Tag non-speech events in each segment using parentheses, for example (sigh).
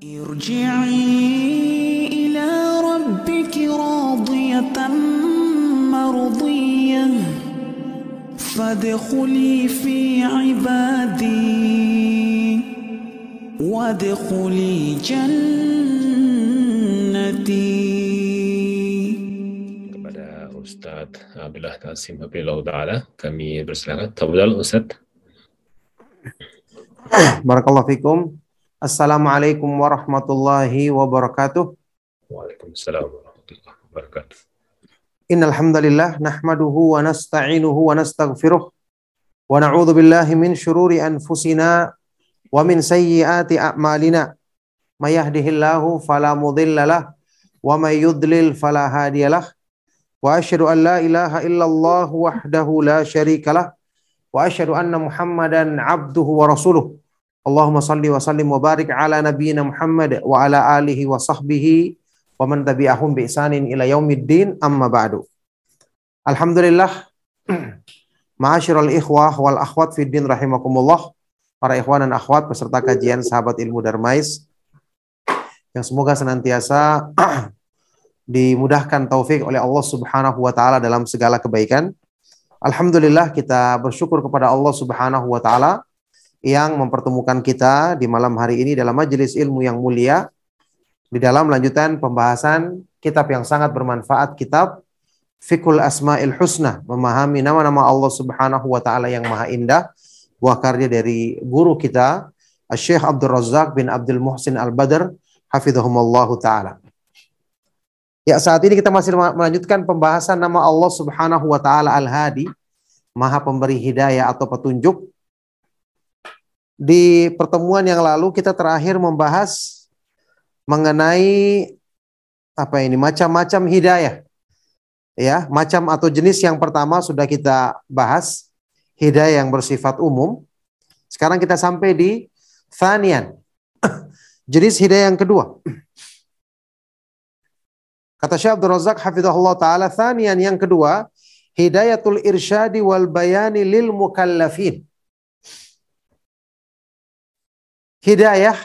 ارجعي إلى ربك راضية مرضية فادخلي في عبادي وادخلي جنتي kepada Ustadz Abdullah Kasim Habibullah Ta'ala. Kami bersilakan. Tafadhal Ustadz. Barakallahu fikum. Assalamualaikum warahmatullahi wabarakatuh. Waalaikumsalam warahmatullahi wabarakatuh. Innal hamdalillah nahmaduhu wa nasta'inuhu wa nastaghfiruh wa na'udzu billahi min shururi anfusina wa min sayyiati a'malina. May yahdihillahu fala mudhillalah wa may yudlil fala hadiyalah. Wa asyhadu an la ilaha illallah wahdahu la syarikalah wa asyhadu anna Muhammadan abduhu wa rasuluh. Allahumma salli wa sallim wa barik ala nabiyyina Muhammad wa ala alihi wa sahbihi wa man tabi'ahum bi ihsanin ila yaumiddin amma ba'du. Alhamdulillah (clears throat) Ma'asyiral ikhwah wal akhwat fid din rahimakumullah. Para ikhwan dan akhwat peserta kajian sahabat ilmu Darmais yang semoga senantiasa (clears throat) dimudahkan taufik oleh Allah Subhanahu wa taala dalam segala kebaikan. Alhamdulillah kita bersyukur kepada Allah Subhanahu wa taala yang mempertemukan kita di malam hari ini dalam majelis ilmu yang mulia di dalam lanjutan pembahasan kitab yang sangat bermanfaat kitab Fikul Asmaul Husna memahami nama-nama Allah Subhanahu wa taala yang maha indah buah karya dari guru kita Syekh Abdul Razak bin Abdul Muhsin Al-Badr hafizahumullahu taala. Ya, saat ini kita masih melanjutkan pembahasan nama Allah Subhanahu wa taala Al-Hadi, Maha Pemberi Hidayah atau petunjuk di pertemuan yang lalu kita terakhir membahas mengenai apa ini macam-macam hidayah. Ya, macam atau jenis yang pertama sudah kita bahas, hidayah yang bersifat umum. Sekarang kita sampai di thanian. (clears throat) jenis hidayah yang kedua. Kata Syekh Abdul Razak hafizahullah taala, thanian yang kedua, hidayatul irsyadi wal bayani lil mukallafin hidayah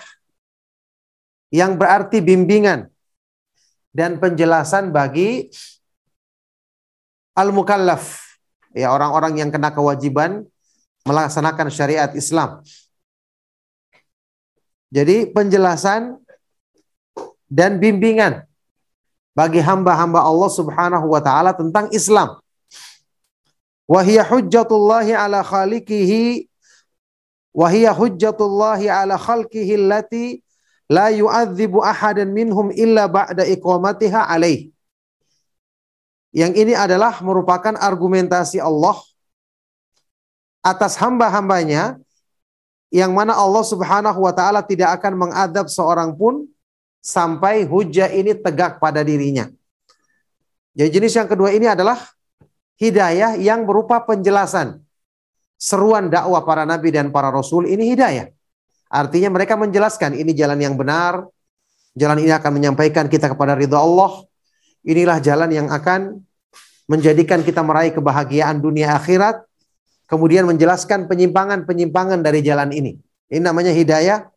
yang berarti bimbingan dan penjelasan bagi al-mukallaf ya orang-orang yang kena kewajiban melaksanakan syariat Islam. Jadi penjelasan dan bimbingan bagi hamba-hamba Allah Subhanahu wa taala tentang Islam. Wa hujjatullahi ala khaliqihi Wahia hujjatullahi ala khalqihi allati la yu'adzibu ahadan minhum illa ba'da iqamatiha alaih. Yang ini adalah merupakan argumentasi Allah atas hamba-hambanya yang mana Allah Subhanahu wa taala tidak akan mengadab seorang pun sampai hujah ini tegak pada dirinya. Jadi jenis yang kedua ini adalah hidayah yang berupa penjelasan seruan dakwah para nabi dan para rasul ini hidayah. Artinya mereka menjelaskan ini jalan yang benar, jalan ini akan menyampaikan kita kepada ridha Allah. Inilah jalan yang akan menjadikan kita meraih kebahagiaan dunia akhirat. Kemudian menjelaskan penyimpangan-penyimpangan dari jalan ini. Ini namanya hidayah,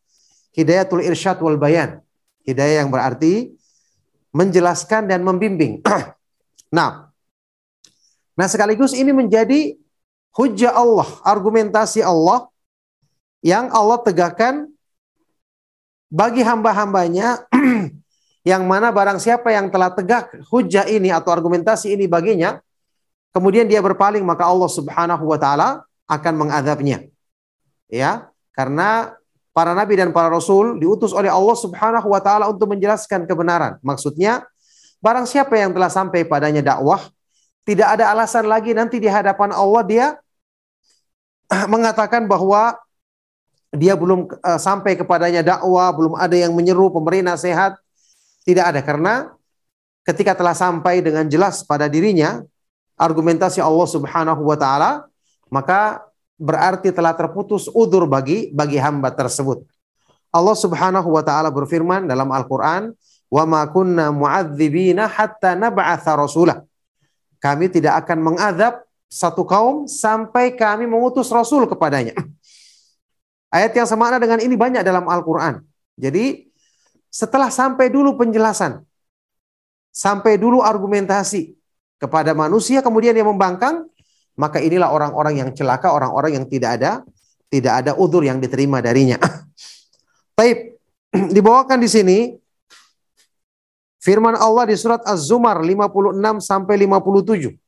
hidayatul irsyad wal bayan. Hidayah yang berarti menjelaskan dan membimbing. (clears throat) nah, nah sekaligus ini menjadi hujah Allah, argumentasi Allah yang Allah tegakkan bagi hamba-hambanya (clears throat) yang mana barang siapa yang telah tegak hujah ini atau argumentasi ini baginya, kemudian dia berpaling maka Allah Subhanahu wa taala akan mengadabnya. Ya, karena para nabi dan para rasul diutus oleh Allah Subhanahu wa taala untuk menjelaskan kebenaran. Maksudnya, barang siapa yang telah sampai padanya dakwah, tidak ada alasan lagi nanti di hadapan Allah dia (clears throat) mengatakan bahwa dia belum uh, sampai kepadanya dakwah, belum ada yang menyeru, pemberi nasihat. Tidak ada karena ketika telah sampai dengan jelas pada dirinya argumentasi Allah Subhanahu wa taala, maka berarti telah terputus udur bagi bagi hamba tersebut. Allah Subhanahu wa taala berfirman dalam Al-Qur'an, "Wa ma kunna mu'adzibina hatta nab'atha rasulah." Kami tidak akan mengadab satu kaum sampai kami mengutus rasul kepadanya. Ayat yang semakna dengan ini banyak dalam Al-Qur'an. Jadi setelah sampai dulu penjelasan, sampai dulu argumentasi kepada manusia, kemudian dia membangkang, maka inilah orang-orang yang celaka, orang-orang yang tidak ada tidak ada udur yang diterima darinya. (clears throat) Taib (clears throat) dibawakan di sini firman Allah di surat Az-Zumar 56 sampai 57.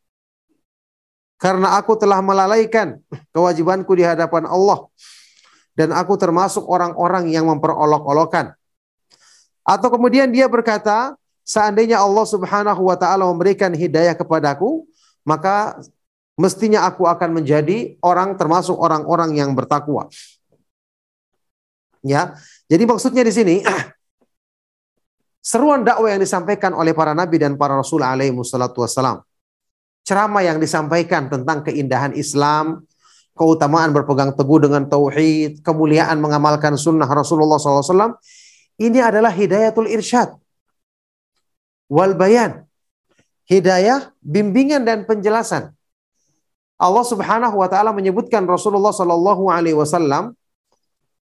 karena aku telah melalaikan kewajibanku di hadapan Allah dan aku termasuk orang-orang yang memperolok-olokan. Atau kemudian dia berkata, seandainya Allah Subhanahu wa taala memberikan hidayah kepadaku, maka mestinya aku akan menjadi orang termasuk orang-orang yang bertakwa. Ya. Jadi maksudnya di sini (clears throat) seruan dakwah yang disampaikan oleh para nabi dan para rasul alaihi wassalam. Ceramah yang disampaikan tentang keindahan Islam, keutamaan berpegang teguh dengan tauhid, kemuliaan mengamalkan sunnah Rasulullah SAW. Ini adalah hidayatul irsyad. Wal bayan. Hidayah, bimbingan dan penjelasan. Allah Subhanahu wa taala menyebutkan Rasulullah sallallahu alaihi wasallam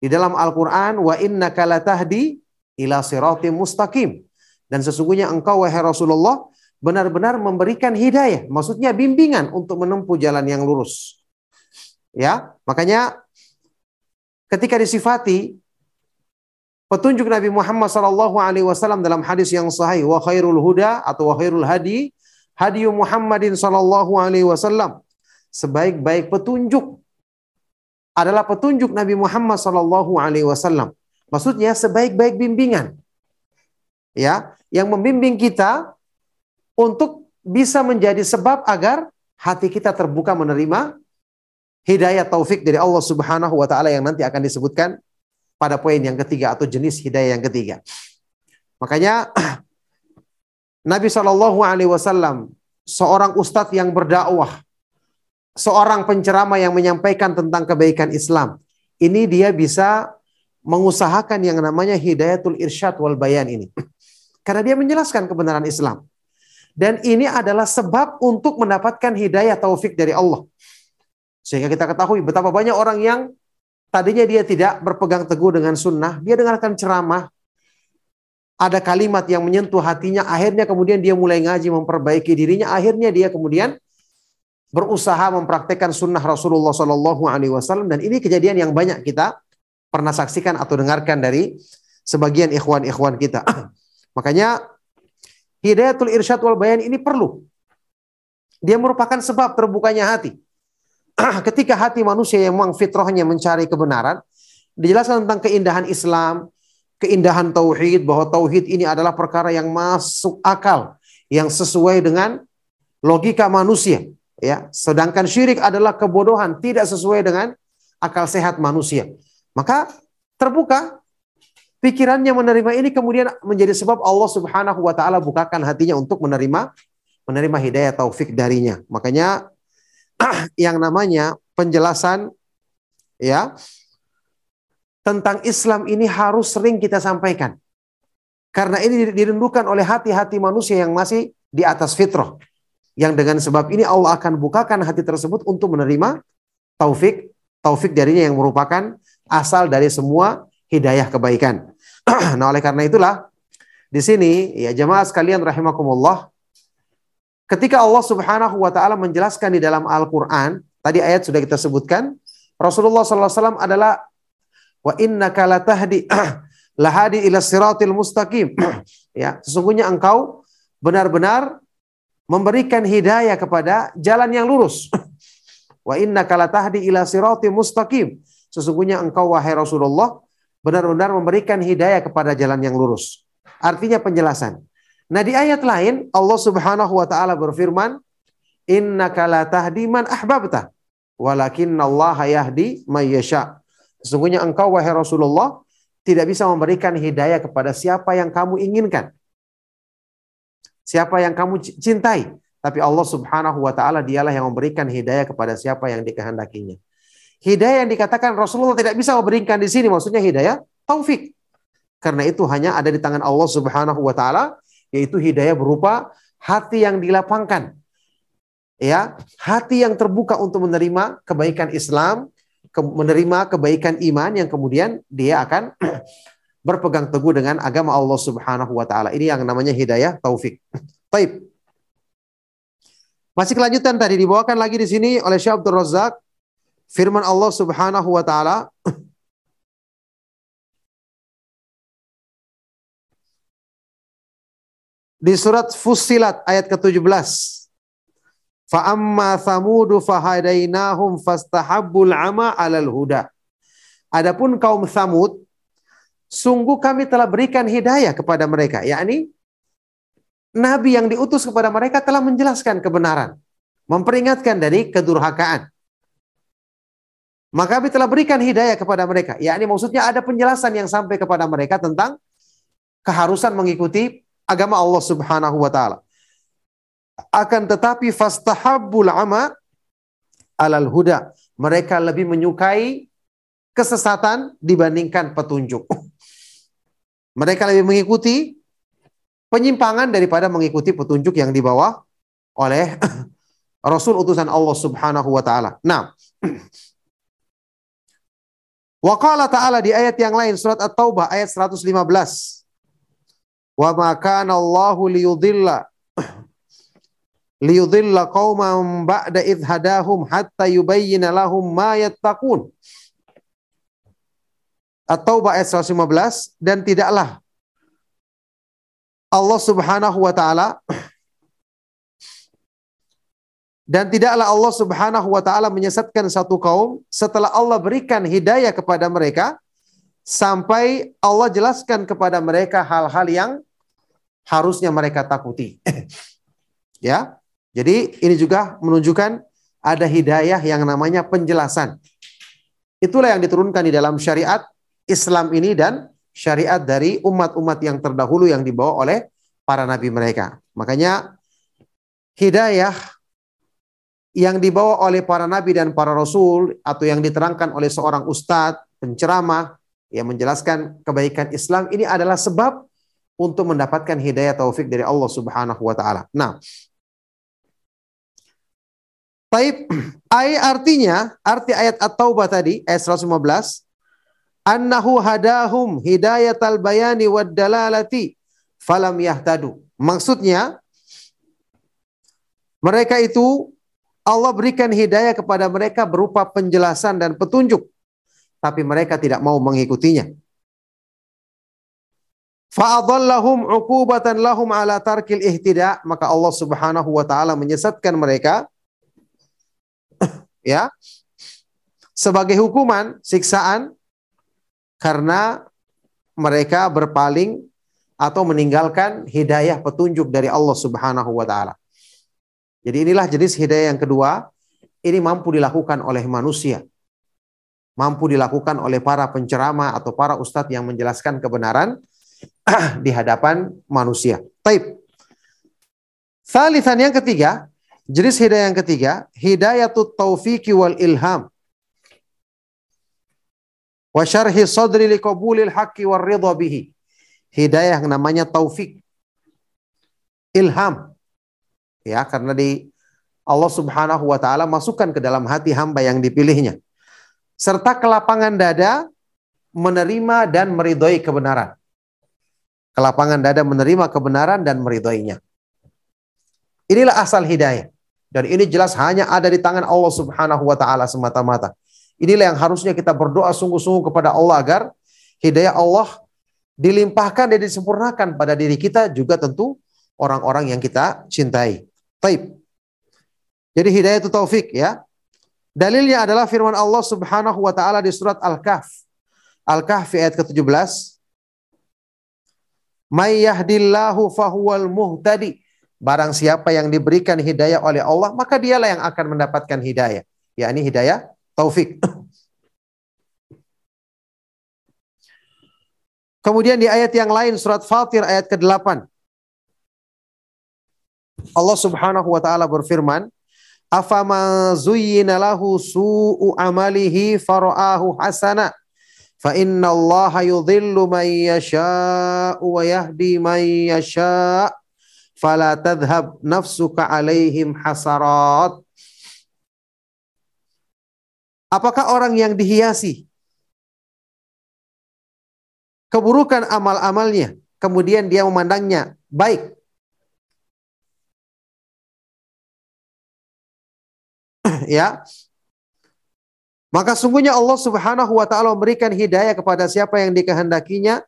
di dalam Al-Qur'an wa innaka latahdi ila siratim mustaqim. Dan sesungguhnya engkau wahai Rasulullah benar-benar memberikan hidayah, maksudnya bimbingan untuk menempuh jalan yang lurus. Ya, makanya ketika disifati petunjuk Nabi Muhammad sallallahu alaihi wasallam dalam hadis yang sahih wa khairul huda atau wa khairul hadi hadi Muhammadin sallallahu alaihi wasallam sebaik-baik petunjuk adalah petunjuk Nabi Muhammad sallallahu alaihi wasallam. Maksudnya sebaik-baik bimbingan. Ya, yang membimbing kita untuk bisa menjadi sebab agar hati kita terbuka menerima hidayah taufik dari Allah Subhanahu wa taala yang nanti akan disebutkan pada poin yang ketiga atau jenis hidayah yang ketiga. Makanya (clears throat) Nabi Shallallahu Alaihi Wasallam seorang ustadz yang berdakwah seorang penceramah yang menyampaikan tentang kebaikan Islam, ini dia bisa mengusahakan yang namanya hidayatul irsyad wal bayan ini. (clears throat) Karena dia menjelaskan kebenaran Islam. Dan ini adalah sebab untuk mendapatkan hidayah taufik dari Allah. Sehingga kita ketahui betapa banyak orang yang tadinya dia tidak berpegang teguh dengan sunnah, dia dengarkan ceramah, ada kalimat yang menyentuh hatinya, akhirnya kemudian dia mulai ngaji memperbaiki dirinya, akhirnya dia kemudian berusaha mempraktekkan sunnah Rasulullah Shallallahu Alaihi Wasallam dan ini kejadian yang banyak kita pernah saksikan atau dengarkan dari sebagian ikhwan-ikhwan kita. (clears throat) Makanya hidayatul irsyad wal bayan ini perlu. Dia merupakan sebab terbukanya hati. (clears throat) Ketika hati manusia yang memang fitrahnya mencari kebenaran, dijelaskan tentang keindahan Islam, keindahan tauhid bahwa tauhid ini adalah perkara yang masuk akal, yang sesuai dengan logika manusia ya sedangkan syirik adalah kebodohan tidak sesuai dengan akal sehat manusia maka terbuka pikirannya menerima ini kemudian menjadi sebab Allah Subhanahu wa taala bukakan hatinya untuk menerima menerima hidayah taufik darinya. Makanya (clears throat) yang namanya penjelasan ya tentang Islam ini harus sering kita sampaikan. Karena ini dirindukan oleh hati-hati manusia yang masih di atas fitrah. Yang dengan sebab ini Allah akan bukakan hati tersebut untuk menerima taufik taufik darinya yang merupakan asal dari semua hidayah kebaikan. (clears throat) nah, oleh karena itulah di sini ya jemaah sekalian rahimakumullah ketika Allah Subhanahu wa taala menjelaskan di dalam Al-Qur'an, tadi ayat sudah kita sebutkan, Rasulullah SAW adalah wa innaka latahdi (clears throat) lahadi ila siratil mustaqim. (clears throat) ya, sesungguhnya engkau benar-benar memberikan hidayah kepada jalan yang lurus. Wa inna kalatahdi ila sirati mustaqim. Sesungguhnya engkau wahai Rasulullah benar-benar memberikan hidayah kepada jalan yang lurus. Artinya penjelasan. Nah di ayat lain Allah Subhanahu wa taala berfirman, "Innaka la tahdi man ahbabta, walakin Allah yahdi may yasha." Sesungguhnya engkau wahai Rasulullah tidak bisa memberikan hidayah kepada siapa yang kamu inginkan. Siapa yang kamu cintai. Tapi Allah subhanahu wa ta'ala dialah yang memberikan hidayah kepada siapa yang dikehendakinya. Hidayah yang dikatakan Rasulullah tidak bisa memberikan di sini. Maksudnya hidayah taufik. Karena itu hanya ada di tangan Allah subhanahu wa ta'ala. Yaitu hidayah berupa hati yang dilapangkan. Ya, hati yang terbuka untuk menerima kebaikan Islam, ke, menerima kebaikan iman yang kemudian dia akan (clears throat) berpegang teguh dengan agama Allah Subhanahu wa taala. Ini yang namanya hidayah taufik. (clears throat) Taib. Masih kelanjutan tadi dibawakan lagi di sini oleh Syekh Abdul Razak firman Allah Subhanahu wa taala (clears throat) di surat Fussilat ayat ke-17. Fa amma Thamudu fahadainahum fastahabbul ama 'alal huda. Adapun kaum Thamud sungguh kami telah berikan hidayah kepada mereka, yakni nabi yang diutus kepada mereka telah menjelaskan kebenaran, memperingatkan dari kedurhakaan. Maka kami telah berikan hidayah kepada mereka, yakni maksudnya ada penjelasan yang sampai kepada mereka tentang keharusan mengikuti agama Allah Subhanahu wa taala. Akan tetapi fastahabbul ama alal huda. Mereka lebih menyukai kesesatan dibandingkan petunjuk. (laughs) Mereka lebih mengikuti penyimpangan daripada mengikuti petunjuk yang dibawa oleh (clears throat) Rasul utusan Allah Subhanahu wa taala. Nah, (clears throat) Wa ta'ala di ayat yang lain surat At-Taubah ayat 115. Wa ma kana Allahu liyudilla (clears throat) liyudilla qauman ba'da idh hadahum hatta yubayyana lahum ma yattaqun. At-Taubah ayat 115 dan tidaklah Allah Subhanahu wa taala (clears throat) dan tidaklah Allah Subhanahu wa taala menyesatkan satu kaum setelah Allah berikan hidayah kepada mereka sampai Allah jelaskan kepada mereka hal-hal yang harusnya mereka takuti. (laughs) ya. Jadi ini juga menunjukkan ada hidayah yang namanya penjelasan. Itulah yang diturunkan di dalam syariat Islam ini dan syariat dari umat-umat yang terdahulu yang dibawa oleh para nabi mereka. Makanya hidayah yang dibawa oleh para nabi dan para rasul atau yang diterangkan oleh seorang ustadz, penceramah yang menjelaskan kebaikan Islam ini adalah sebab untuk mendapatkan hidayah taufik dari Allah Subhanahu wa taala. Nah, Taib, (clears throat) ay artinya, arti ayat At-Taubah tadi, ayat 115, annahu hadahum hidayatal bayani wad dalalati falam yahtadu. Maksudnya, mereka itu Allah berikan hidayah kepada mereka berupa penjelasan dan petunjuk. Tapi mereka tidak mau mengikutinya. Fa'adallahum uqubatan lahum ala tarkil ihtida. Maka Allah subhanahu wa ta'ala menyesatkan mereka (coughs) ya sebagai hukuman siksaan karena mereka berpaling atau meninggalkan hidayah petunjuk dari Allah Subhanahu wa taala. Jadi inilah jenis hidayah yang kedua, ini mampu dilakukan oleh manusia. Mampu dilakukan oleh para penceramah atau para ustadz yang menjelaskan kebenaran (clears throat) di hadapan manusia. Taib. Salisan yang ketiga, Jenis hidayah yang ketiga, hidayatut taufiki wal ilham. Wa syarhi sadri liqabulil haqqi war ridha bihi. Hidayah yang namanya taufik. Ilham. Ya, karena di Allah Subhanahu wa taala masukkan ke dalam hati hamba yang dipilihnya. Serta kelapangan dada menerima dan meridhoi kebenaran. Kelapangan dada menerima kebenaran dan meridhoinya. Inilah asal hidayah. Dan ini jelas hanya ada di tangan Allah Subhanahu wa taala semata-mata. Inilah yang harusnya kita berdoa sungguh-sungguh kepada Allah agar hidayah Allah dilimpahkan dan disempurnakan pada diri kita juga tentu orang-orang yang kita cintai. Taib. Jadi hidayah itu taufik ya. Dalilnya adalah firman Allah Subhanahu wa taala di surat Al-Kahf. Al-Kahf ayat ke-17. May yahdillahu fahuwal muhtadi Barang siapa yang diberikan hidayah oleh Allah, maka dialah yang akan mendapatkan hidayah. yakni hidayah taufik. (clears throat) Kemudian di ayat yang lain surat Fatir ayat ke-8. Allah Subhanahu wa taala berfirman, "Afama zuyyina lahu su'u amalihi fara'ahu hasana fa inna Allah yudhillu man yasha'u wa yahdi man yasha' fala tadhhab nafsuka alaihim hasarat." Apakah orang yang dihiasi keburukan amal-amalnya, kemudian dia memandangnya baik. Ya. Maka sungguhnya Allah Subhanahu wa taala memberikan hidayah kepada siapa yang dikehendakinya,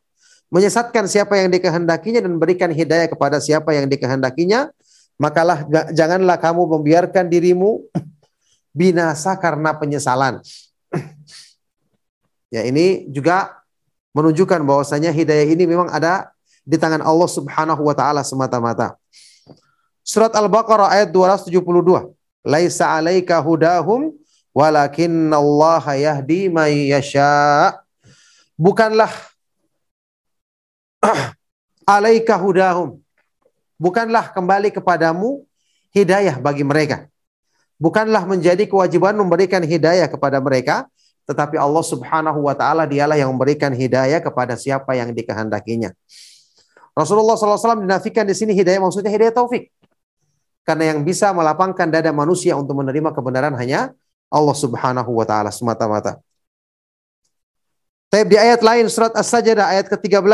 menyesatkan siapa yang dikehendakinya dan memberikan hidayah kepada siapa yang dikehendakinya. Makalah janganlah kamu membiarkan dirimu (clears throat) binasa karena penyesalan. (clears throat) ya, ini juga menunjukkan bahwasanya hidayah ini memang ada di tangan Allah Subhanahu wa taala semata-mata. Surat Al-Baqarah ayat 272. Laisa 'alaika hudahum Allah yahdi may yasha. Bukanlah (clears throat) alaika hudahum. Bukanlah kembali kepadamu hidayah bagi mereka. Bukanlah menjadi kewajiban memberikan hidayah kepada mereka, tetapi Allah Subhanahu wa taala dialah yang memberikan hidayah kepada siapa yang dikehendakinya. Rasulullah SAW dinafikan di sini hidayah maksudnya hidayah taufik. Karena yang bisa melapangkan dada manusia untuk menerima kebenaran hanya Allah Subhanahu wa taala semata-mata. Tapi di ayat lain surat As-Sajdah ayat ke-13.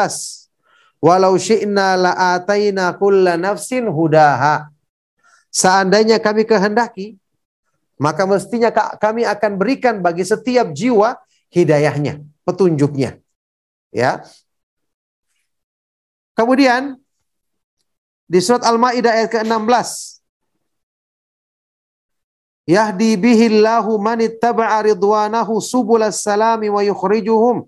Walau syi'na la'ataina kulla nafsin hudaha. Seandainya kami kehendaki, maka mestinya kami akan berikan bagi setiap jiwa hidayahnya, petunjuknya. Ya. Kemudian di surat Al-Maidah ayat ke-16 Yahdi bihillahu man ittaba'a ridwanahu subulas salami wa yukhrijuhum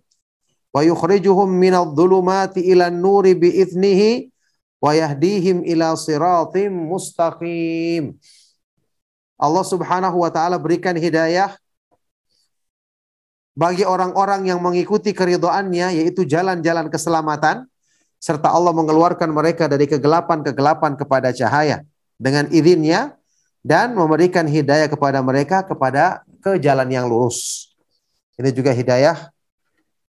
wa yukhrijuhum minadh dhulumati ila nuri bi'ithnihi wa yahdihim ila siratim mustaqim. Allah Subhanahu wa taala berikan hidayah bagi orang-orang yang mengikuti keridhaannya yaitu jalan-jalan keselamatan serta Allah mengeluarkan mereka dari kegelapan-kegelapan kepada cahaya dengan izinnya dan memberikan hidayah kepada mereka kepada ke jalan yang lurus. Ini juga hidayah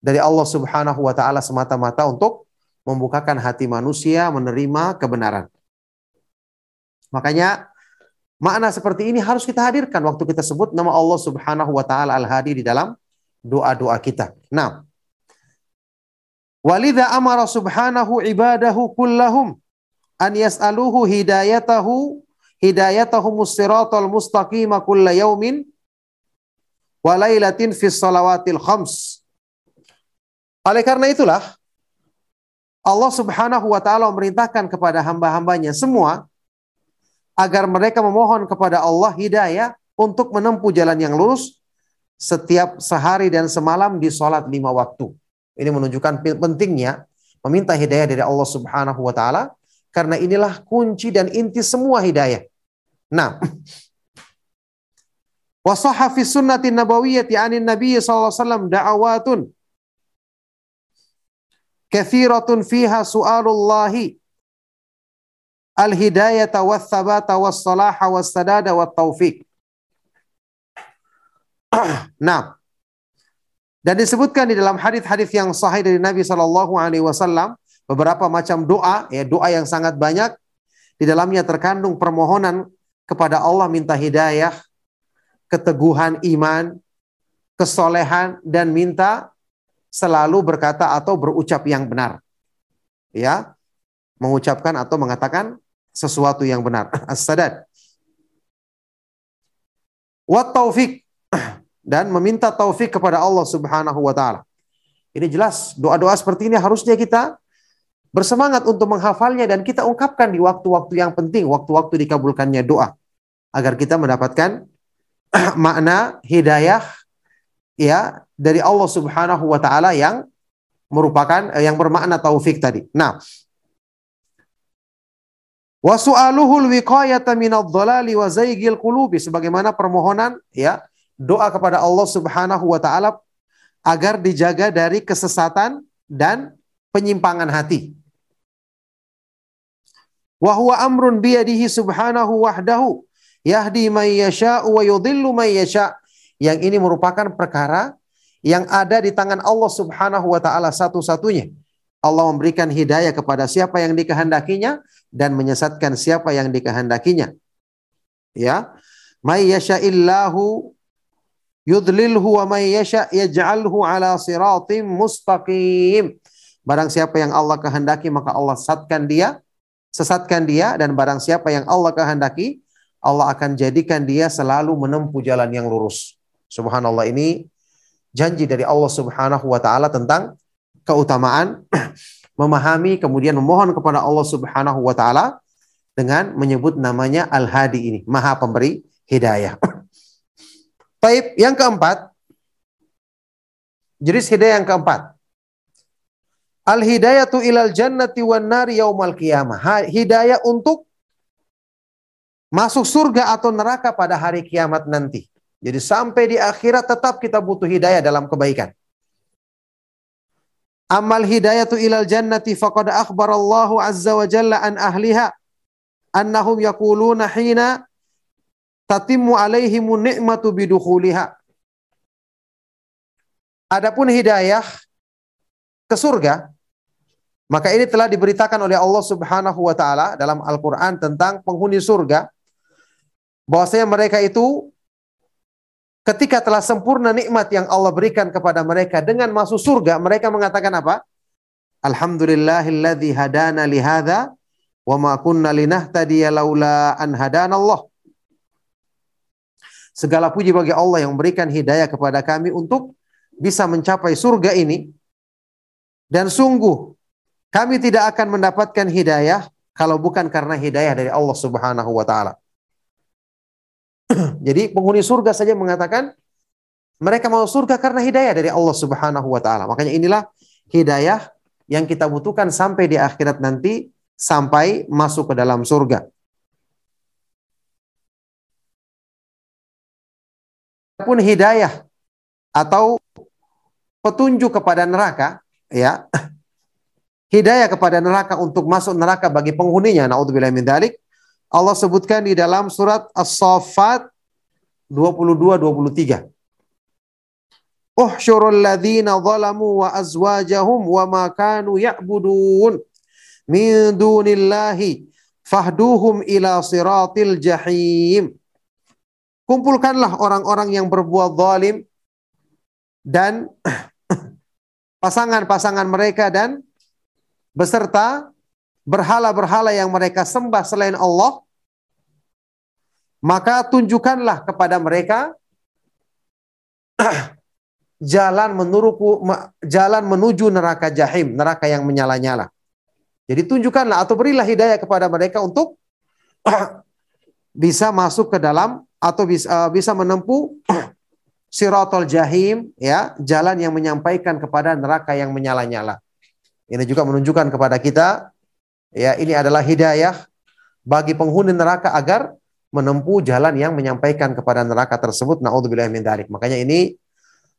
dari Allah Subhanahu wa taala semata-mata untuk membukakan hati manusia menerima kebenaran. Makanya Makna seperti ini harus kita hadirkan waktu kita sebut nama Allah Subhanahu wa taala Al-Hadi di dalam doa-doa kita. Nah, Walidha amara subhanahu ibadahu kullahum an yas'aluhu hidayatahu siratal yaumin wa lailatin salawatil khams. Oleh karena itulah Allah Subhanahu wa taala memerintahkan kepada hamba-hambanya semua agar mereka memohon kepada Allah hidayah untuk menempuh jalan yang lurus setiap sehari dan semalam di sholat lima waktu. Ini menunjukkan pentingnya meminta hidayah dari Allah Subhanahu wa taala karena inilah kunci dan inti semua hidayah. Nah, (clears throat) Wasahha fi sunnati nabawiyyati anin nabiy sallallahu alaihi wasallam da'awatun kathiratun fiha su'alullahi al-hidayata was-sabata was-salaha was-sadada wat-taufiq. (clears throat) nah, dan disebutkan di dalam hadis-hadis yang sahih dari Nabi Shallallahu Alaihi Wasallam beberapa macam doa, ya doa yang sangat banyak di dalamnya terkandung permohonan kepada Allah minta hidayah, keteguhan iman, kesolehan dan minta selalu berkata atau berucap yang benar. Ya, mengucapkan atau mengatakan sesuatu yang benar. (clears throat) As-sadad. Wa taufik (clears throat) dan meminta taufik kepada Allah Subhanahu wa taala. Ini jelas doa-doa seperti ini harusnya kita bersemangat untuk menghafalnya dan kita ungkapkan di waktu-waktu yang penting, waktu-waktu dikabulkannya doa agar kita mendapatkan (clears throat) makna hidayah ya dari Allah Subhanahu wa taala yang merupakan yang bermakna taufik tadi. Nah, Wa su'aluhul wiqayata minadh dhalali wa zaygil qulubi sebagaimana permohonan ya doa kepada Allah Subhanahu wa taala agar dijaga dari kesesatan dan penyimpangan hati. Wa huwa amrun biyadihi subhanahu wahdahu yahdi may yasha'u wa yudhillu may yasha'. Yang ini merupakan perkara yang ada di tangan Allah Subhanahu wa taala satu-satunya. Allah memberikan hidayah kepada siapa yang dikehendakinya dan menyesatkan siapa yang dikehendakinya. Ya. May yasha'illahu yudlilhu wa may yasha' yaj'alhu ala siratim mustaqim. Barang siapa yang Allah kehendaki maka Allah sesatkan dia, sesatkan dia dan barang siapa yang Allah kehendaki Allah akan jadikan dia selalu menempuh jalan yang lurus. Subhanallah ini janji dari Allah Subhanahu wa taala tentang keutamaan (clears throat) memahami kemudian memohon kepada Allah Subhanahu wa taala dengan menyebut namanya Al-Hadi ini, Maha Pemberi Hidayah. (clears throat) Taib yang keempat, jenis hidayah yang keempat. Al-hidayatu ilal jannati wan nari yaumal qiyamah. Hidayah untuk masuk surga atau neraka pada hari kiamat nanti. Jadi sampai di akhirat tetap kita butuh hidayah dalam kebaikan. Amal hidayatu ilal jannati faqad akhbarallahu azza wa jalla an ahliha annahum yaquluna hina tatimmu alaihimu ni'matu bidukhuliha. Adapun hidayah ke surga, maka ini telah diberitakan oleh Allah Subhanahu wa taala dalam Al-Qur'an tentang penghuni surga bahwasanya mereka itu ketika telah sempurna nikmat yang Allah berikan kepada mereka dengan masuk surga, mereka mengatakan apa? Alhamdulillahilladzi hadana lihada wa ma kunna linahtadiya laula an hadanallah. Segala puji bagi Allah yang memberikan hidayah kepada kami untuk bisa mencapai surga ini. Dan sungguh kami tidak akan mendapatkan hidayah kalau bukan karena hidayah dari Allah Subhanahu wa taala. (clears throat) Jadi penghuni surga saja mengatakan mereka mau surga karena hidayah dari Allah Subhanahu wa taala. Makanya inilah hidayah yang kita butuhkan sampai di akhirat nanti sampai masuk ke dalam surga. Pun hidayah atau petunjuk kepada neraka, ya. (clears throat) Hidayah kepada neraka untuk masuk neraka bagi penghuninya, naudzubillah min Allah sebutkan di dalam surat As-Saffat 22 23. Uhsyurul ladzina zalamu wa azwajahum wa ma kanu ya'budun min dunillahi fahduhum ila siratil jahim. Kumpulkanlah orang-orang yang berbuat zalim dan (clears throat) pasangan-pasangan mereka dan beserta berhala-berhala yang mereka sembah selain Allah, maka tunjukkanlah kepada mereka (clears throat) jalan menuruku jalan menuju neraka jahim, neraka yang menyala-nyala. Jadi tunjukkanlah atau berilah hidayah kepada mereka untuk (clears throat) bisa masuk ke dalam atau bisa, uh, bisa menempuh (clears throat) siratul jahim ya, jalan yang menyampaikan kepada neraka yang menyala-nyala. Ini juga menunjukkan kepada kita Ya, ini adalah hidayah bagi penghuni neraka agar menempuh jalan yang menyampaikan kepada neraka tersebut. Nauzubillah min dzalik. Makanya ini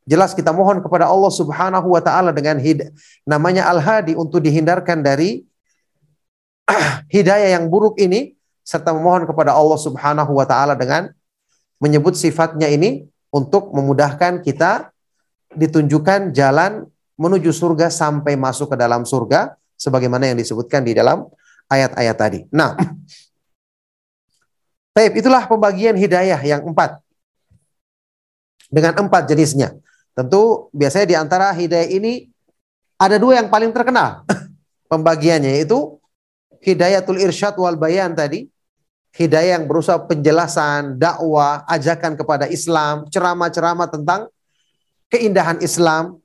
jelas kita mohon kepada Allah Subhanahu wa taala dengan hid namanya Al-Hadi untuk dihindarkan dari (clears throat) hidayah yang buruk ini serta memohon kepada Allah Subhanahu wa taala dengan menyebut sifatnya ini untuk memudahkan kita ditunjukkan jalan menuju surga sampai masuk ke dalam surga sebagaimana yang disebutkan di dalam ayat-ayat tadi. Nah, Baik, itulah pembagian hidayah yang empat. Dengan empat jenisnya. Tentu biasanya di antara hidayah ini ada dua yang paling terkenal (laughs) pembagiannya yaitu hidayatul irsyad wal bayan tadi. Hidayah yang berusaha penjelasan, dakwah, ajakan kepada Islam, ceramah-ceramah tentang keindahan Islam,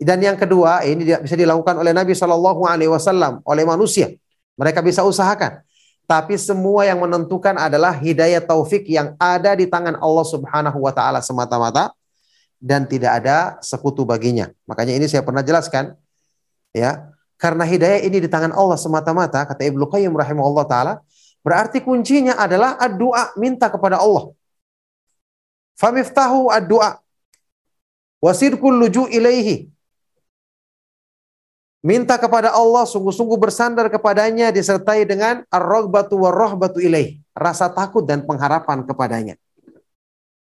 dan yang kedua, ini bisa dilakukan oleh Nabi Shallallahu Alaihi Wasallam oleh manusia. Mereka bisa usahakan. Tapi semua yang menentukan adalah hidayah taufik yang ada di tangan Allah Subhanahu Wa Taala semata-mata dan tidak ada sekutu baginya. Makanya ini saya pernah jelaskan, ya, karena hidayah ini di tangan Allah semata-mata, kata Ibnu Qayyim rahimahullah taala, berarti kuncinya adalah doa minta kepada Allah. Famiftahu ad-du'a. Wasirkul luju ilaihi Minta kepada Allah, sungguh-sungguh bersandar kepadanya disertai dengan ar-raghbatu war-rahbatu ilaih. Rasa takut dan pengharapan kepadanya.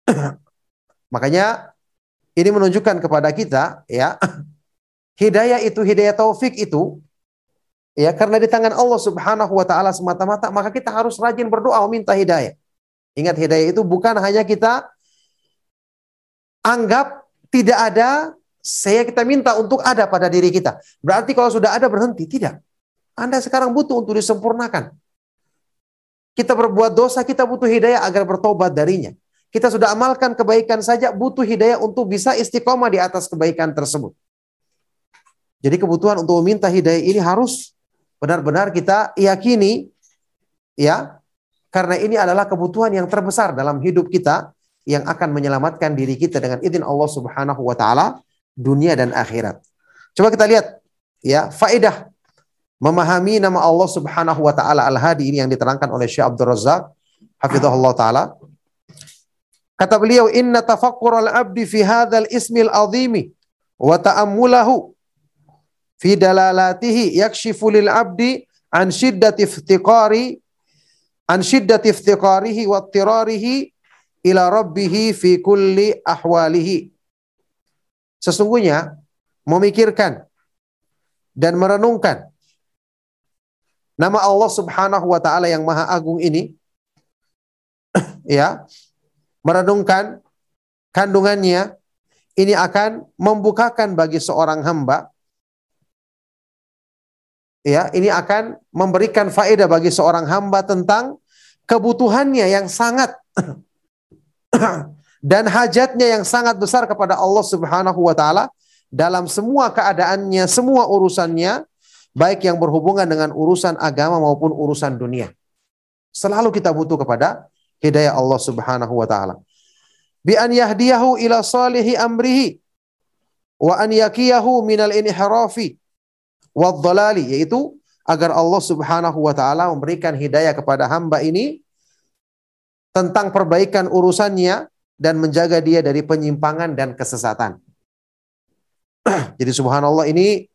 (clears throat) Makanya ini menunjukkan kepada kita ya (clears throat) hidayah itu hidayah taufik itu ya karena di tangan Allah Subhanahu wa taala semata-mata maka kita harus rajin berdoa meminta hidayah. Ingat hidayah itu bukan hanya kita anggap tidak ada saya kita minta untuk ada pada diri kita. Berarti kalau sudah ada berhenti. Tidak. Anda sekarang butuh untuk disempurnakan. Kita berbuat dosa, kita butuh hidayah agar bertobat darinya. Kita sudah amalkan kebaikan saja, butuh hidayah untuk bisa istiqomah di atas kebaikan tersebut. Jadi kebutuhan untuk meminta hidayah ini harus benar-benar kita yakini ya karena ini adalah kebutuhan yang terbesar dalam hidup kita yang akan menyelamatkan diri kita dengan izin Allah Subhanahu wa taala dunia dan akhirat. Coba kita lihat ya faedah memahami nama Allah Subhanahu wa taala Al-Hadi ini yang diterangkan oleh Syekh Abdul Razak hafizahullah taala. Kata beliau inna tafakkur al-abdi fi hadzal ismil azimi wa ta'ammulahu fi dalalatihi yakshifu lil abdi an shiddati iftiqari an shiddati iftiqarihi wa ittirarihi ila rabbih fi kulli ahwalihi Sesungguhnya memikirkan dan merenungkan nama Allah Subhanahu wa taala yang Maha Agung ini (clears throat) ya, merenungkan kandungannya ini akan membukakan bagi seorang hamba ya, ini akan memberikan faedah bagi seorang hamba tentang kebutuhannya yang sangat (clears throat) (clears throat) dan hajatnya yang sangat besar kepada Allah Subhanahu wa taala dalam semua keadaannya, semua urusannya, baik yang berhubungan dengan urusan agama maupun urusan dunia. Selalu kita butuh kepada hidayah Allah Subhanahu wa taala. Bi an yahdiyahu ila salihi amrihi wa an yakiyahu minal inhirafi wad dhalali yaitu agar Allah Subhanahu wa taala memberikan hidayah kepada hamba ini tentang perbaikan urusannya dan menjaga dia dari penyimpangan dan kesesatan. (clears throat) Jadi subhanallah ini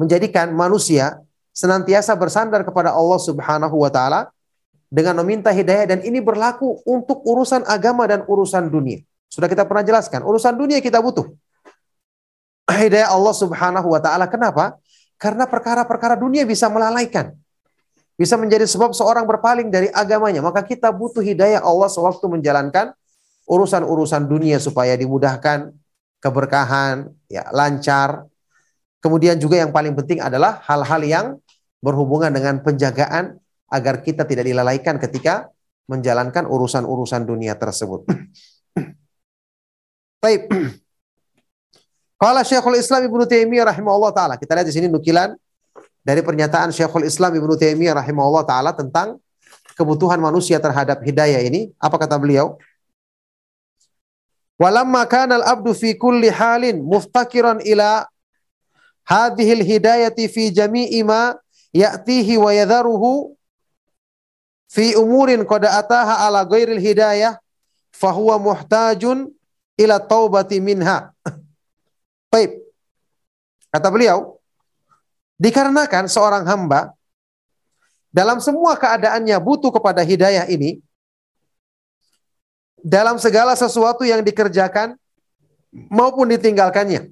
menjadikan manusia senantiasa bersandar kepada Allah Subhanahu wa taala dengan meminta hidayah dan ini berlaku untuk urusan agama dan urusan dunia. Sudah kita pernah jelaskan, urusan dunia kita butuh. (clears throat) Hidayah Allah Subhanahu wa taala kenapa? Karena perkara-perkara dunia bisa melalaikan bisa menjadi sebab seorang berpaling dari agamanya. Maka kita butuh hidayah Allah sewaktu menjalankan urusan-urusan dunia supaya dimudahkan, keberkahan, ya lancar. Kemudian juga yang paling penting adalah hal-hal yang berhubungan dengan penjagaan agar kita tidak dilalaikan ketika menjalankan urusan-urusan dunia tersebut. (clears throat) Baik. (clears throat) Kalau Syekhul Islam Ibnu Taimiyah rahimahullah taala. Kita lihat di sini nukilan dari pernyataan Syekhul Islam Ibnu Taimiyah rahimahullah taala tentang kebutuhan manusia terhadap hidayah ini. Apa kata beliau? Walamma kana al-abdu fi kulli halin muftakiran ila hadhil hidayati fi jami'i ma ya'tihi wa yadharuhu fi umurin qad ataha ala ghairil hidayah fahuwa muhtajun ila taubati minha. (laughs) Baik. Kata beliau, Dikarenakan seorang hamba dalam semua keadaannya butuh kepada hidayah ini, dalam segala sesuatu yang dikerjakan maupun ditinggalkannya.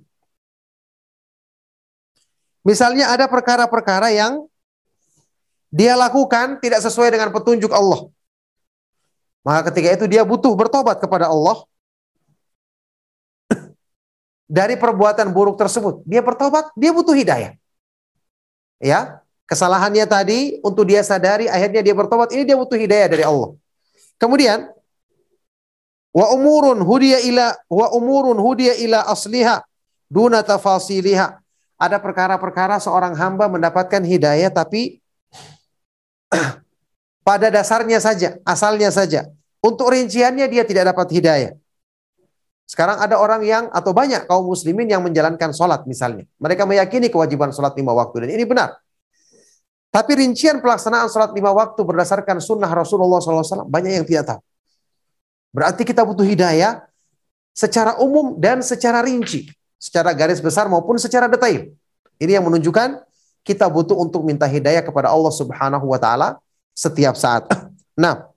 Misalnya ada perkara-perkara yang dia lakukan tidak sesuai dengan petunjuk Allah. Maka ketika itu dia butuh bertobat kepada Allah (coughs) dari perbuatan buruk tersebut. Dia bertobat, dia butuh hidayah ya kesalahannya tadi untuk dia sadari akhirnya dia bertobat. Ini dia butuh hidayah dari Allah. Kemudian wa umurun hudiya ila wa umurun hudiya ila asliha duna tafasiliha. Ada perkara-perkara seorang hamba mendapatkan hidayah tapi (clears throat) pada dasarnya saja asalnya saja. Untuk rinciannya dia tidak dapat hidayah sekarang ada orang yang atau banyak kaum muslimin yang menjalankan sholat misalnya. Mereka meyakini kewajiban sholat lima waktu dan ini benar. Tapi rincian pelaksanaan sholat lima waktu berdasarkan sunnah Rasulullah SAW banyak yang tidak tahu. Berarti kita butuh hidayah secara umum dan secara rinci. secara garis besar maupun secara detail. Ini yang menunjukkan kita butuh untuk minta hidayah kepada Allah Subhanahu wa taala setiap saat. (clears throat) Nah,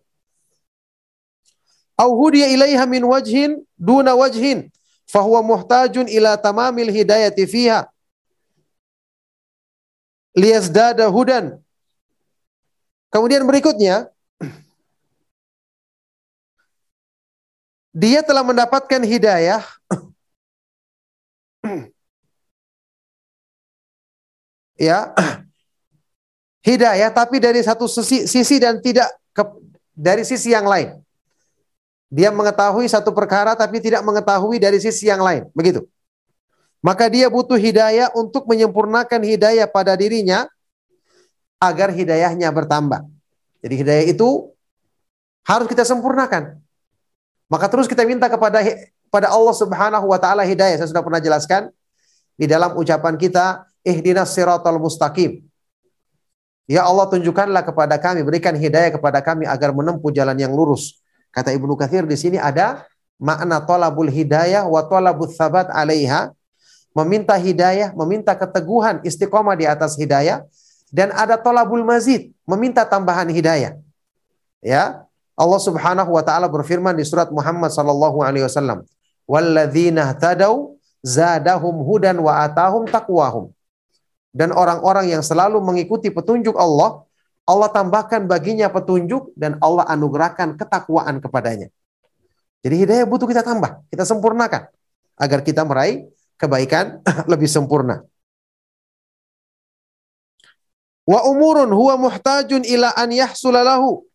au hudiya ilaiha min wajhin duna wajhin fahuwa muhtajun ila tamamil hidayati fiha liyazdada hudan. Kemudian berikutnya dia telah mendapatkan hidayah (clears throat) ya hidayah tapi dari satu sisi, sisi dan tidak ke, dari sisi yang lain. Dia mengetahui satu perkara tapi tidak mengetahui dari sisi yang lain, begitu. Maka dia butuh hidayah untuk menyempurnakan hidayah pada dirinya agar hidayahnya bertambah. Jadi hidayah itu harus kita sempurnakan. Maka terus kita minta kepada pada Allah Subhanahu wa taala hidayah. Saya sudah pernah jelaskan di dalam ucapan kita ihdinas siratal mustaqim. Ya Allah tunjukkanlah kepada kami, berikan hidayah kepada kami agar menempuh jalan yang lurus. Kata Ibnu Katsir di sini ada makna tolabul hidayah wa tolabul sabat alaiha. Meminta hidayah, meminta keteguhan istiqomah di atas hidayah. Dan ada tolabul mazid, meminta tambahan hidayah. Ya, Allah Subhanahu wa taala berfirman di surat Muhammad sallallahu alaihi wasallam, "Walladzina tadau zadahum hudan wa atahum taqwahum." dan orang-orang yang selalu mengikuti petunjuk Allah, Allah tambahkan baginya petunjuk dan Allah anugerahkan ketakwaan kepadanya. Jadi hidayah butuh kita tambah, kita sempurnakan agar kita meraih kebaikan (laughs) lebih sempurna. Wa umurun huwa muhtajun ila an yahsula lahu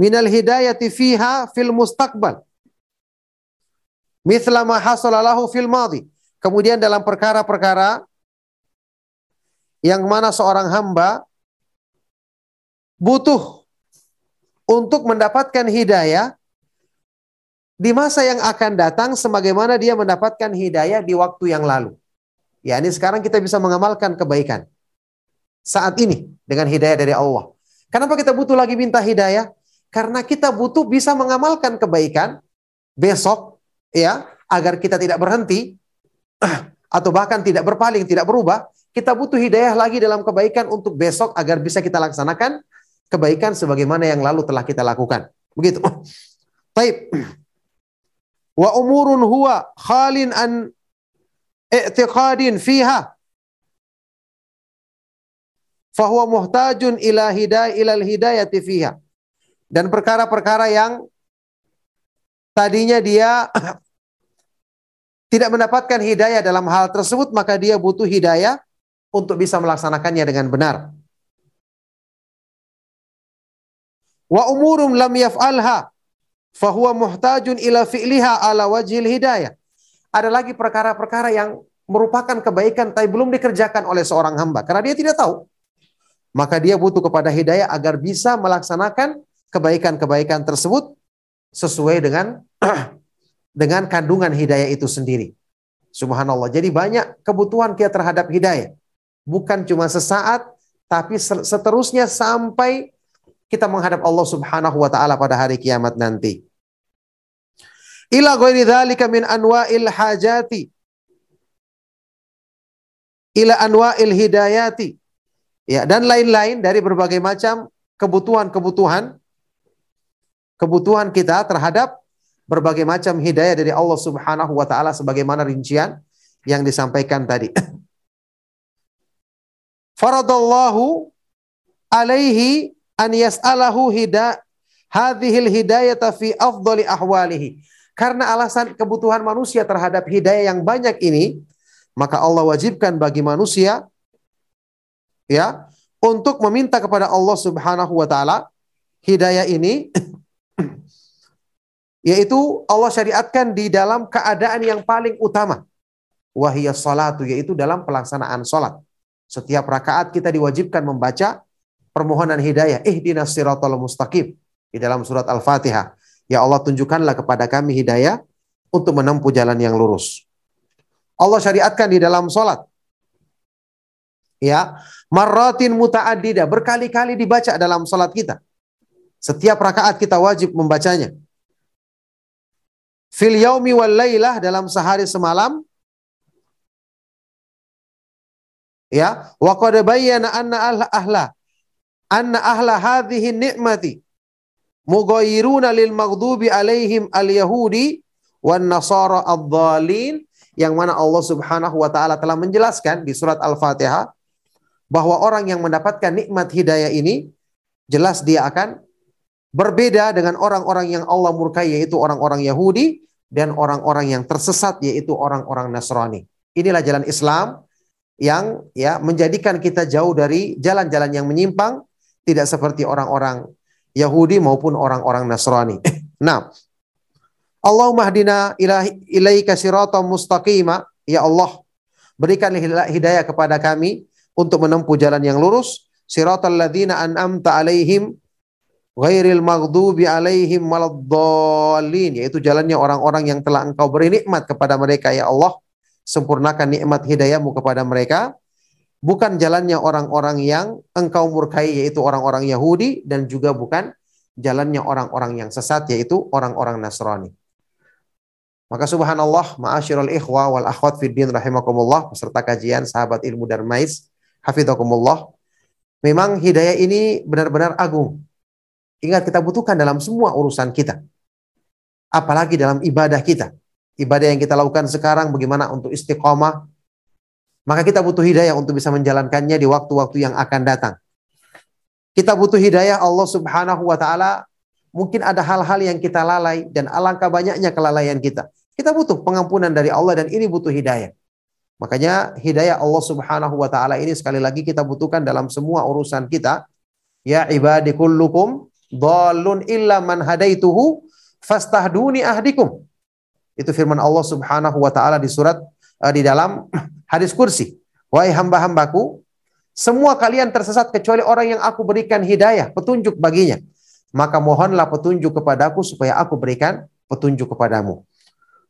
minal hidayati fiha fil mustaqbal. Mithla ma fil madi. Kemudian dalam perkara-perkara yang mana seorang hamba butuh untuk mendapatkan hidayah di masa yang akan datang sebagaimana dia mendapatkan hidayah di waktu yang lalu. Ya, ini sekarang kita bisa mengamalkan kebaikan. Saat ini dengan hidayah dari Allah. Kenapa kita butuh lagi minta hidayah? Karena kita butuh bisa mengamalkan kebaikan besok ya, agar kita tidak berhenti (clears throat) atau bahkan tidak berpaling, tidak berubah kita butuh hidayah lagi dalam kebaikan untuk besok agar bisa kita laksanakan kebaikan sebagaimana yang lalu telah kita lakukan. Begitu. (clears throat) Baik. (clears throat) Wa umurun huwa khalin an i'tiqadin fiha fahuwa muhtajun ila hidayah ilal hidayati fiha. Dan perkara-perkara yang tadinya dia (clears throat) tidak mendapatkan hidayah dalam hal tersebut, maka dia butuh hidayah untuk bisa melaksanakannya dengan benar. Wa umurum lam yaf'alha fahuwa muhtajun ila fi'liha ala wajhil hidayah. Ada lagi perkara-perkara yang merupakan kebaikan tapi belum dikerjakan oleh seorang hamba karena dia tidak tahu. Maka dia butuh kepada hidayah agar bisa melaksanakan kebaikan-kebaikan tersebut sesuai dengan (clears throat) dengan kandungan hidayah itu sendiri. Subhanallah. Jadi banyak kebutuhan kita terhadap hidayah bukan cuma sesaat, tapi seterusnya sampai kita menghadap Allah Subhanahu wa taala pada hari kiamat nanti. Ila ghairi dzalika min anwa'il hajati ila anwa'il hidayati. Ya, dan lain-lain dari berbagai macam kebutuhan-kebutuhan kebutuhan kita terhadap berbagai macam hidayah dari Allah Subhanahu wa taala sebagaimana rincian yang disampaikan tadi. (coughs) faradallahu alaihi an yas'alahu hida hadhil hidayata fi afdali ahwalihi. Karena alasan kebutuhan manusia terhadap hidayah yang banyak ini, maka Allah wajibkan bagi manusia ya untuk meminta kepada Allah Subhanahu wa taala hidayah ini (coughs) yaitu Allah syariatkan di dalam keadaan yang paling utama wahiyas salatu yaitu dalam pelaksanaan salat. Setiap rakaat kita diwajibkan membaca permohonan hidayah. Ihdinas siratal mustaqim. Di dalam surat Al-Fatihah. Ya Allah tunjukkanlah kepada kami hidayah untuk menempuh jalan yang lurus. Allah syariatkan di dalam sholat. Ya, marratin muta'adida berkali-kali dibaca dalam sholat kita. Setiap rakaat kita wajib membacanya. Fil yaumi wal lailah dalam sehari semalam ya wa qad bayyana anna anna ahla hadhihi ni'mati mughayyiruna lil maghdubi alaihim al yahudi wan nasara ad-dhalin yang mana Allah Subhanahu wa taala telah menjelaskan di surat Al-Fatihah bahwa orang yang mendapatkan nikmat hidayah ini jelas dia akan berbeda dengan orang-orang yang Allah murkai yaitu orang-orang Yahudi dan orang-orang yang tersesat yaitu orang-orang Nasrani. Inilah jalan Islam yang ya menjadikan kita jauh dari jalan-jalan yang menyimpang tidak seperti orang-orang Yahudi maupun orang-orang Nasrani. (laughs) nah, Allahumma hdina ilaika siratal mustaqima. Ya Allah, berikan hidayah kepada kami untuk menempuh jalan yang lurus. Siratal ladzina an'amta alaihim ghairil maghdubi alaihim waladdallin yaitu jalannya orang-orang yang telah engkau beri nikmat kepada mereka ya Allah sempurnakan nikmat hidayahmu kepada mereka bukan jalannya orang-orang yang engkau murkai yaitu orang-orang Yahudi dan juga bukan jalannya orang-orang yang sesat yaitu orang-orang Nasrani maka subhanallah, ma'asyiral ikhwa wal akhwat fid din rahimakumullah, peserta kajian sahabat ilmu Darmais, hafizakumullah. Memang hidayah ini benar-benar agung. Ingat kita butuhkan dalam semua urusan kita. Apalagi dalam ibadah kita. Ibadah yang kita lakukan sekarang bagaimana untuk istiqomah. Maka kita butuh hidayah untuk bisa menjalankannya di waktu-waktu yang akan datang. Kita butuh hidayah Allah subhanahu wa ta'ala. Mungkin ada hal-hal yang kita lalai dan alangkah banyaknya kelalaian kita. Kita butuh pengampunan dari Allah dan ini butuh hidayah. Makanya hidayah Allah Subhanahu wa taala ini sekali lagi kita butuhkan dalam semua urusan kita. Ya ibadi kullukum dhalun illa man hadaituhu fastahduni ahdikum. Itu firman Allah Subhanahu wa taala di surat uh, di dalam (clears throat) hadis kursi. Wahai hamba-hambaku, semua kalian tersesat kecuali orang yang aku berikan hidayah, petunjuk baginya. Maka mohonlah petunjuk kepadaku supaya aku berikan petunjuk kepadamu.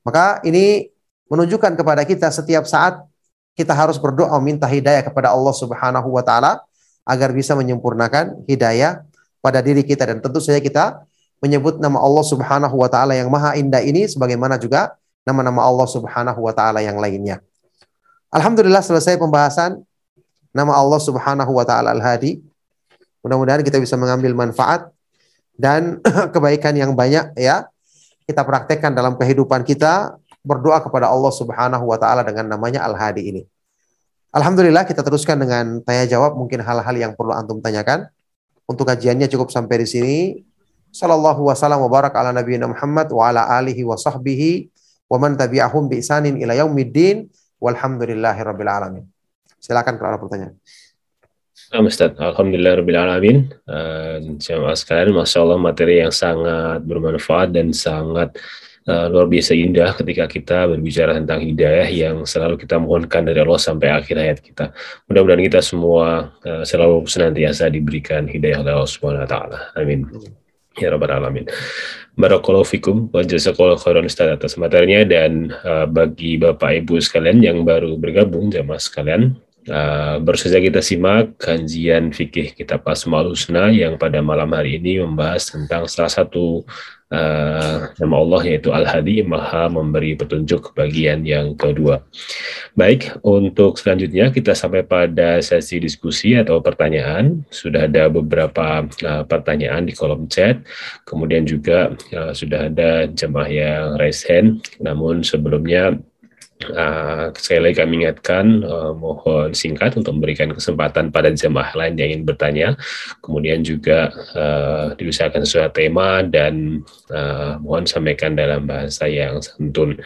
Maka ini menunjukkan kepada kita setiap saat kita harus berdoa minta hidayah kepada Allah Subhanahu wa taala agar bisa menyempurnakan hidayah pada diri kita dan tentu saja kita menyebut nama Allah Subhanahu wa taala yang maha indah ini sebagaimana juga nama-nama Allah Subhanahu wa taala yang lainnya. Alhamdulillah selesai pembahasan nama Allah Subhanahu wa taala Al-Hadi. Mudah-mudahan kita bisa mengambil manfaat dan (clears throat) kebaikan yang banyak ya kita praktekkan dalam kehidupan kita berdoa kepada Allah Subhanahu wa taala dengan namanya Al-Hadi ini. Alhamdulillah kita teruskan dengan tanya jawab mungkin hal-hal yang perlu antum tanyakan. Untuk kajiannya cukup sampai di sini. Sallallahu wasallam wa barak ala nabiyina Muhammad wa ala alihi wa sahbihi wa man tabi'ahum bi isanin ila yaumiddin walhamdulillahi rabbil alamin. Silakan kalau ada pertanyaan. Nah, Ustaz, Alhamdulillah Rabbil Alamin. Uh, sekalian, Masya Allah materi yang sangat bermanfaat dan sangat uh, luar biasa indah ketika kita berbicara tentang hidayah yang selalu kita mohonkan dari Allah sampai akhir hayat kita. Mudah-mudahan kita semua uh, selalu senantiasa diberikan hidayah oleh Allah Subhanahu wa taala. Amin. Ya Rabbal Alamin. Barakallahu fikum. Wa jazakallahu khairan Ustaz atas materinya. Dan uh, bagi Bapak Ibu sekalian yang baru bergabung jamaah sekalian Uh, baru saja kita simak kajian fikih kitab Asmaul Husna yang pada malam hari ini membahas tentang salah satu uh, nama Allah yaitu Al-Hadi Maha memberi petunjuk bagian yang kedua. Baik, untuk selanjutnya kita sampai pada sesi diskusi atau pertanyaan. Sudah ada beberapa uh, pertanyaan di kolom chat. Kemudian juga uh, sudah ada jemaah yang raise hand. Namun sebelumnya Uh, sekali lagi kami ingatkan uh, mohon singkat untuk memberikan kesempatan pada jemaah lain yang ingin bertanya. Kemudian juga uh, diusahakan sesuai tema dan uh, mohon sampaikan dalam bahasa yang santun.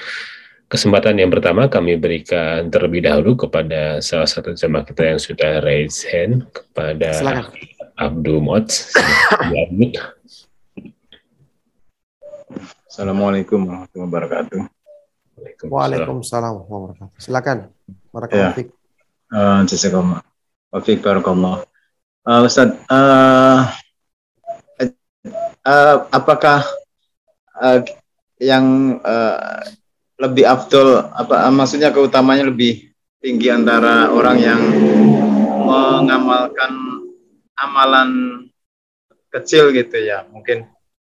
Kesempatan yang pertama kami berikan terlebih dahulu kepada salah satu jemaah kita yang sudah raise hand kepada Silakan. Abdul Mot (coughs) Assalamualaikum warahmatullahi wabarakatuh Waalaikumsalam warahmatullahi Silakan. Barakallahu ya. Uh, Jazakallah. Wafik barakallah. Uh, Ustaz, uh, uh, apakah uh, yang uh, lebih afdol apa maksudnya keutamanya lebih tinggi antara orang yang mengamalkan amalan kecil gitu ya mungkin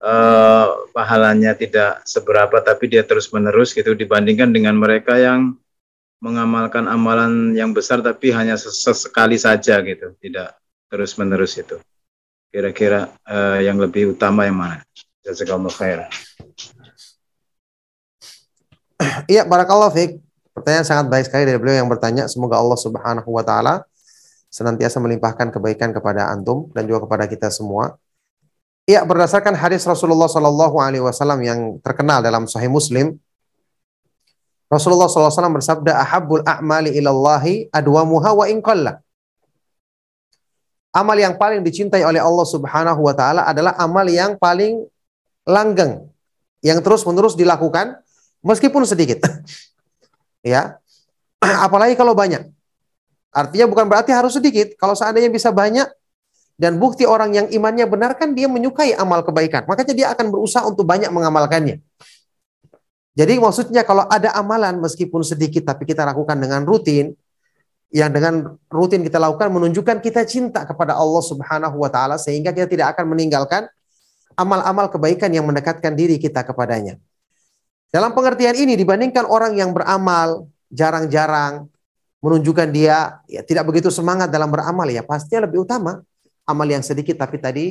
uh, pahalanya tidak seberapa tapi dia terus menerus gitu dibandingkan dengan mereka yang mengamalkan amalan yang besar tapi hanya ses- sesekali saja gitu, tidak terus-menerus itu. Kira-kira eh, yang lebih utama yang mana? Jazakallahu khair. Iya, barakallahu fiik. Pertanyaan sangat baik sekali dari beliau yang bertanya. Semoga Allah Subhanahu wa taala senantiasa melimpahkan kebaikan kepada antum dan juga kepada kita semua. Iya, berdasarkan hadis Rasulullah Shallallahu alaihi wasallam yang terkenal dalam Sahih Muslim, Rasulullah SAW bersabda, "Ahabbul a'mali ilallahi adwamuha wa in qalla." Amal yang paling dicintai oleh Allah Subhanahu wa taala adalah amal yang paling langgeng, yang terus-menerus dilakukan meskipun sedikit. (laughs) ya. (clears throat) Apalagi kalau banyak. Artinya bukan berarti harus sedikit. Kalau seandainya bisa banyak dan bukti orang yang imannya benar kan dia menyukai amal kebaikan. Makanya dia akan berusaha untuk banyak mengamalkannya. Jadi maksudnya kalau ada amalan meskipun sedikit tapi kita lakukan dengan rutin, yang dengan rutin kita lakukan menunjukkan kita cinta kepada Allah Subhanahu wa taala sehingga kita tidak akan meninggalkan amal-amal kebaikan yang mendekatkan diri kita kepadanya. Dalam pengertian ini dibandingkan orang yang beramal jarang-jarang menunjukkan dia ya, tidak begitu semangat dalam beramal ya pastinya lebih utama amal yang sedikit tapi tadi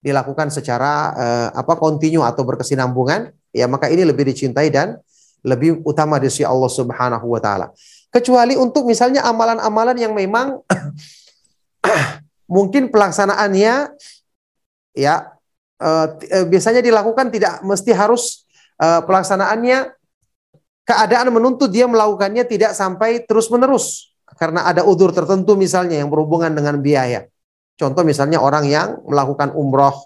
dilakukan secara eh, apa kontinu atau berkesinambungan ya maka ini lebih dicintai dan lebih utama di sisi Allah Subhanahu wa taala. Kecuali untuk misalnya amalan-amalan yang memang (coughs) mungkin pelaksanaannya ya eh, biasanya dilakukan tidak mesti harus eh, pelaksanaannya keadaan menuntut dia melakukannya tidak sampai terus-menerus karena ada udur tertentu misalnya yang berhubungan dengan biaya. Contoh misalnya orang yang melakukan umroh,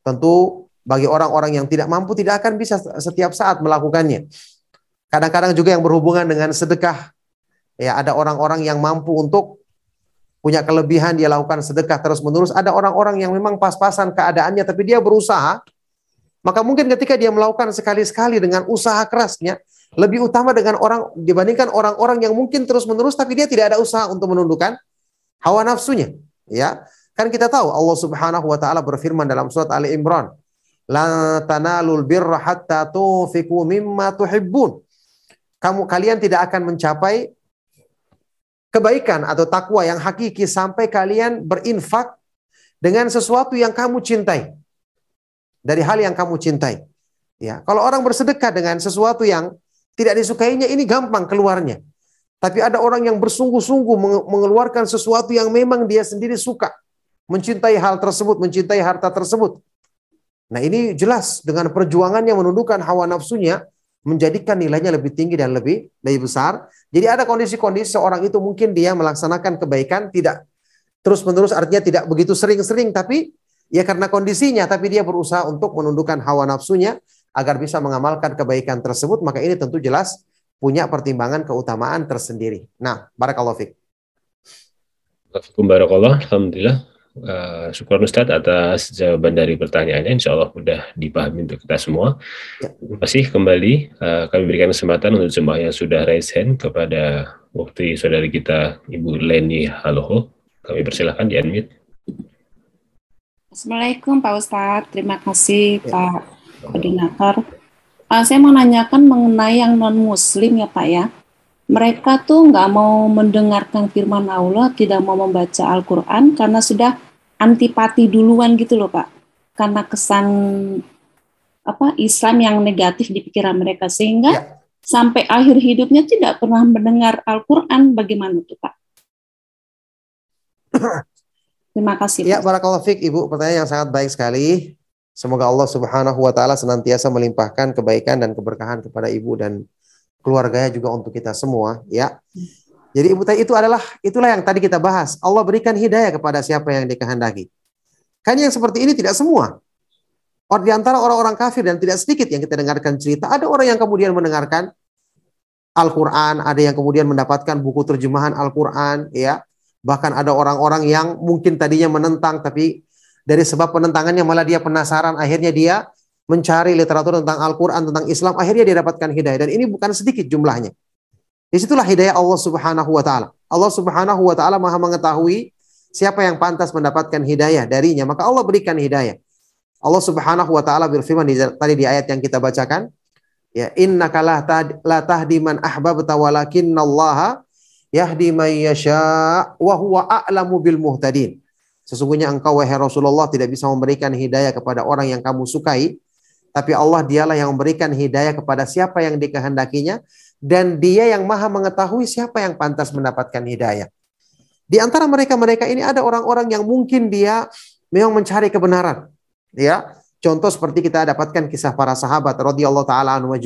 tentu bagi orang-orang yang tidak mampu tidak akan bisa setiap saat melakukannya. Kadang-kadang juga yang berhubungan dengan sedekah. Ya, ada orang-orang yang mampu untuk punya kelebihan dia lakukan sedekah terus-menerus. Ada orang-orang yang memang pas-pasan keadaannya tapi dia berusaha. Maka mungkin ketika dia melakukan sekali-sekali dengan usaha kerasnya, lebih utama dengan orang dibandingkan orang-orang yang mungkin terus-menerus tapi dia tidak ada usaha untuk menundukkan hawa nafsunya. Ya, kan kita tahu Allah Subhanahu wa taala berfirman dalam surat Ali Imran, "La tanalul birra hatta tunfiqu mimma tuhibbun." Kamu kalian tidak akan mencapai kebaikan atau takwa yang hakiki sampai kalian berinfak dengan sesuatu yang kamu cintai. Dari hal yang kamu cintai. Ya, kalau orang bersedekah dengan sesuatu yang tidak disukainya ini gampang keluarnya. Tapi ada orang yang bersungguh-sungguh mengeluarkan sesuatu yang memang dia sendiri suka. Mencintai hal tersebut, mencintai harta tersebut. Nah ini jelas dengan perjuangannya menundukkan hawa nafsunya, menjadikan nilainya lebih tinggi dan lebih lebih besar. Jadi ada kondisi-kondisi seorang itu mungkin dia melaksanakan kebaikan tidak terus-menerus artinya tidak begitu sering-sering tapi ya karena kondisinya tapi dia berusaha untuk menundukkan hawa nafsunya agar bisa mengamalkan kebaikan tersebut maka ini tentu jelas punya pertimbangan keutamaan tersendiri. Nah, barakallahu fiik. Barakallah, Alhamdulillah. Uh, syukur Ustaz atas jawaban dari pertanyaannya. Insya Allah mudah dipahami untuk kita semua. Ya. Terima kasih kembali. Uh, kami berikan kesempatan untuk jemaah yang sudah raise hand kepada waktu saudari kita Ibu Leni Haloho. Kami persilahkan di unmute. Assalamualaikum Pak Ustadz. Terima kasih ya. Pak Koordinator. Uh, saya mau nanyakan mengenai yang non Muslim ya Pak ya. Mereka tuh nggak mau mendengarkan firman Allah, tidak mau membaca Al-Quran karena sudah antipati duluan gitu loh Pak. Karena kesan apa Islam yang negatif di pikiran mereka sehingga ya. sampai akhir hidupnya tidak pernah mendengar Al-Quran. Bagaimana tuh Pak? (clears throat) Terima kasih. Ya, barakallahu fiik Ibu. Pertanyaan yang sangat baik sekali. Semoga Allah Subhanahu wa taala senantiasa melimpahkan kebaikan dan keberkahan kepada ibu dan keluarganya juga untuk kita semua, ya. Jadi ibu tadi itu adalah itulah yang tadi kita bahas. Allah berikan hidayah kepada siapa yang dikehendaki. Kan yang seperti ini tidak semua. Di antara orang-orang kafir dan tidak sedikit yang kita dengarkan cerita, ada orang yang kemudian mendengarkan Al-Quran, ada yang kemudian mendapatkan buku terjemahan Al-Quran, ya. Bahkan ada orang-orang yang mungkin tadinya menentang tapi dari sebab penentangannya malah dia penasaran, akhirnya dia mencari literatur tentang Al-Quran, tentang Islam, akhirnya dia dapatkan hidayah. Dan ini bukan sedikit jumlahnya. Di situlah hidayah Allah Subhanahu wa Ta'ala. Allah Subhanahu wa Ta'ala Maha mengetahui siapa yang pantas mendapatkan hidayah darinya, maka Allah berikan hidayah. Allah Subhanahu wa Ta'ala berfirman di, tadi di ayat yang kita bacakan, Ya, innaka la tahdi, man ahbabta walakinallaha yahdi man yasha wa huwa a'lamu bil muhtadin. Sesungguhnya engkau wahai Rasulullah tidak bisa memberikan hidayah kepada orang yang kamu sukai, tapi Allah dialah yang memberikan hidayah kepada siapa yang dikehendakinya dan dia yang maha mengetahui siapa yang pantas mendapatkan hidayah. Di antara mereka-mereka ini ada orang-orang yang mungkin dia memang mencari kebenaran. Ya, contoh seperti kita dapatkan kisah para sahabat radhiyallahu taala anhu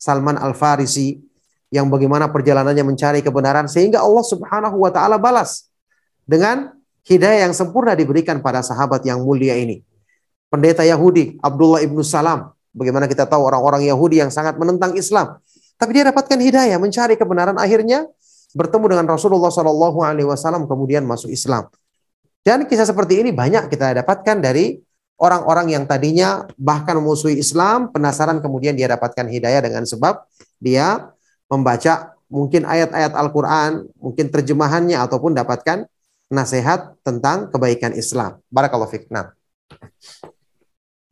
Salman Al-Farisi yang bagaimana perjalanannya mencari kebenaran sehingga Allah Subhanahu wa taala balas dengan hidayah yang sempurna diberikan pada sahabat yang mulia ini. Pendeta Yahudi Abdullah ibnu Salam, bagaimana kita tahu orang-orang Yahudi yang sangat menentang Islam, tapi dia dapatkan hidayah mencari kebenaran akhirnya bertemu dengan Rasulullah Shallallahu Alaihi Wasallam kemudian masuk Islam. Dan kisah seperti ini banyak kita dapatkan dari orang-orang yang tadinya bahkan memusuhi Islam, penasaran kemudian dia dapatkan hidayah dengan sebab dia membaca mungkin ayat-ayat Al-Quran, mungkin terjemahannya ataupun dapatkan nasihat tentang kebaikan Islam. Barakallahu fiqh. Nah.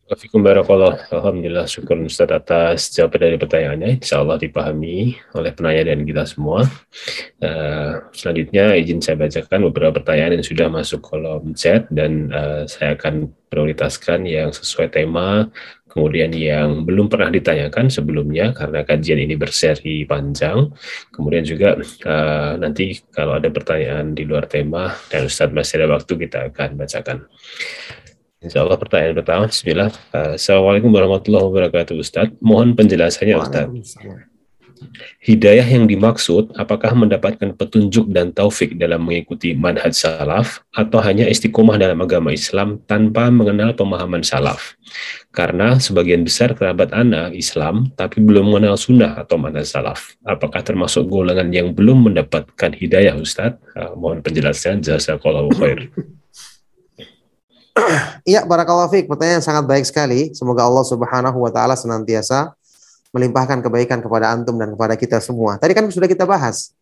Barakallah. Alhamdulillah syukur Ustaz atas jawaban dari pertanyaannya. Insya Allah dipahami oleh penanya dan kita semua. Uh, selanjutnya izin saya bacakan beberapa pertanyaan yang sudah masuk kolom chat dan uh, saya akan prioritaskan yang sesuai tema, kemudian yang belum pernah ditanyakan sebelumnya karena kajian ini berseri panjang. Kemudian juga uh, nanti kalau ada pertanyaan di luar tema dan Ustadz masih ada waktu kita akan bacakan. Insya Allah pertanyaan pertama, Bismillah. Uh, Assalamualaikum warahmatullahi wabarakatuh Ustaz. Mohon penjelasannya Ustaz. Hidayah yang dimaksud apakah mendapatkan petunjuk dan taufik dalam mengikuti manhaj salaf atau hanya istiqomah dalam agama Islam tanpa mengenal pemahaman salaf? Karena sebagian besar kerabat anak Islam tapi belum mengenal sunnah atau manhaj salaf. Apakah termasuk golongan yang belum mendapatkan hidayah Ustaz? Uh, mohon penjelasan. Jazakallahu khair. Iya, barakallahu fiik. Pertanyaan sangat baik sekali. Semoga Allah Subhanahu wa taala senantiasa melimpahkan kebaikan kepada antum dan kepada kita semua. Tadi kan sudah kita bahas.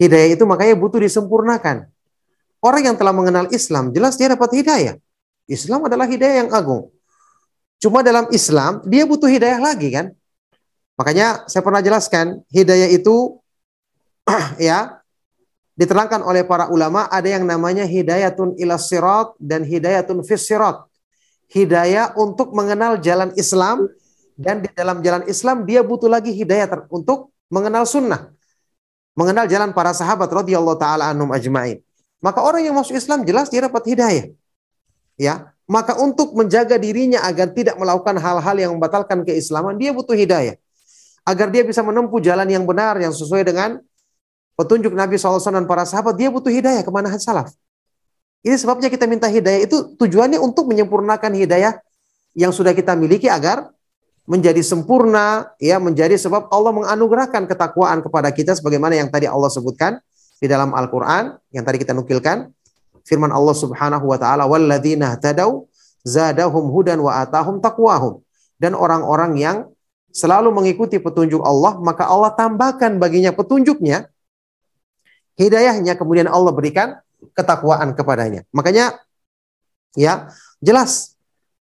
Hidayah itu makanya butuh disempurnakan. Orang yang telah mengenal Islam, jelas dia dapat hidayah. Islam adalah hidayah yang agung. Cuma dalam Islam, dia butuh hidayah lagi kan? Makanya saya pernah jelaskan, hidayah itu (clears throat) ya diterangkan oleh para ulama ada yang namanya hidayatun ila sirat dan hidayatun fis sirat. Hidayah untuk mengenal jalan Islam dan di dalam jalan Islam dia butuh lagi hidayah untuk mengenal sunnah. Mengenal jalan para sahabat radhiyallahu taala anhum ajmain. Maka orang yang masuk Islam jelas dia dapat hidayah. Ya, maka untuk menjaga dirinya agar tidak melakukan hal-hal yang membatalkan keislaman, dia butuh hidayah. Agar dia bisa menempuh jalan yang benar yang sesuai dengan petunjuk Nabi SAW dan para sahabat, dia butuh hidayah ke mana salaf. Ini sebabnya kita minta hidayah itu tujuannya untuk menyempurnakan hidayah yang sudah kita miliki agar menjadi sempurna, ya menjadi sebab Allah menganugerahkan ketakwaan kepada kita sebagaimana yang tadi Allah sebutkan di dalam Al-Qur'an yang tadi kita nukilkan firman Allah Subhanahu wa taala walladzina tadau zadahum hudan wa atahum taqwahum dan orang-orang yang selalu mengikuti petunjuk Allah maka Allah tambahkan baginya petunjuknya hidayahnya kemudian Allah berikan ketakwaan kepadanya. Makanya ya jelas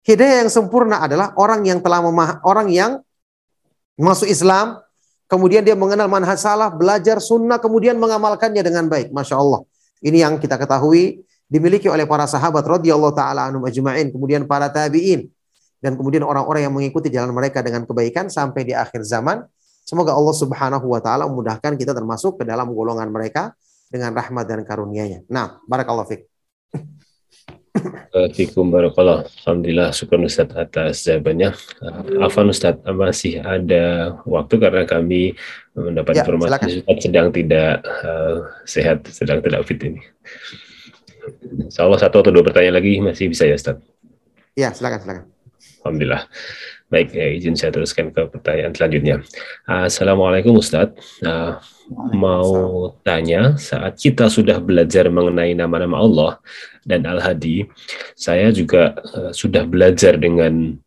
hidayah yang sempurna adalah orang yang telah memah orang yang masuk Islam kemudian dia mengenal manhaj salah, belajar sunnah kemudian mengamalkannya dengan baik. Masya Allah. Ini yang kita ketahui dimiliki oleh para sahabat radhiyallahu taala anhum ajma'in, kemudian para tabi'in dan kemudian orang-orang yang mengikuti jalan mereka dengan kebaikan sampai di akhir zaman Semoga Allah Subhanahu wa taala memudahkan kita termasuk ke dalam golongan mereka dengan rahmat dan karunia-Nya. Nah, barakallahu fiik. Assalamualaikum barakallah. Alhamdulillah syukur Ustaz atas jawabannya. Uh, Afan Ustaz, masih ada waktu karena kami mendapat ya, informasi silakan. Ustaz sedang tidak uh, sehat, sedang tidak fit ini. Insya Allah satu atau dua pertanyaan lagi masih bisa ya Ustaz? Ya, silakan, silakan. Alhamdulillah. Baik, ya, izin saya teruskan ke pertanyaan selanjutnya. Assalamualaikum Ustadz. Uh, mau tanya, saat kita sudah belajar mengenai nama-nama Allah dan Al-Hadi, saya juga uh, sudah belajar dengan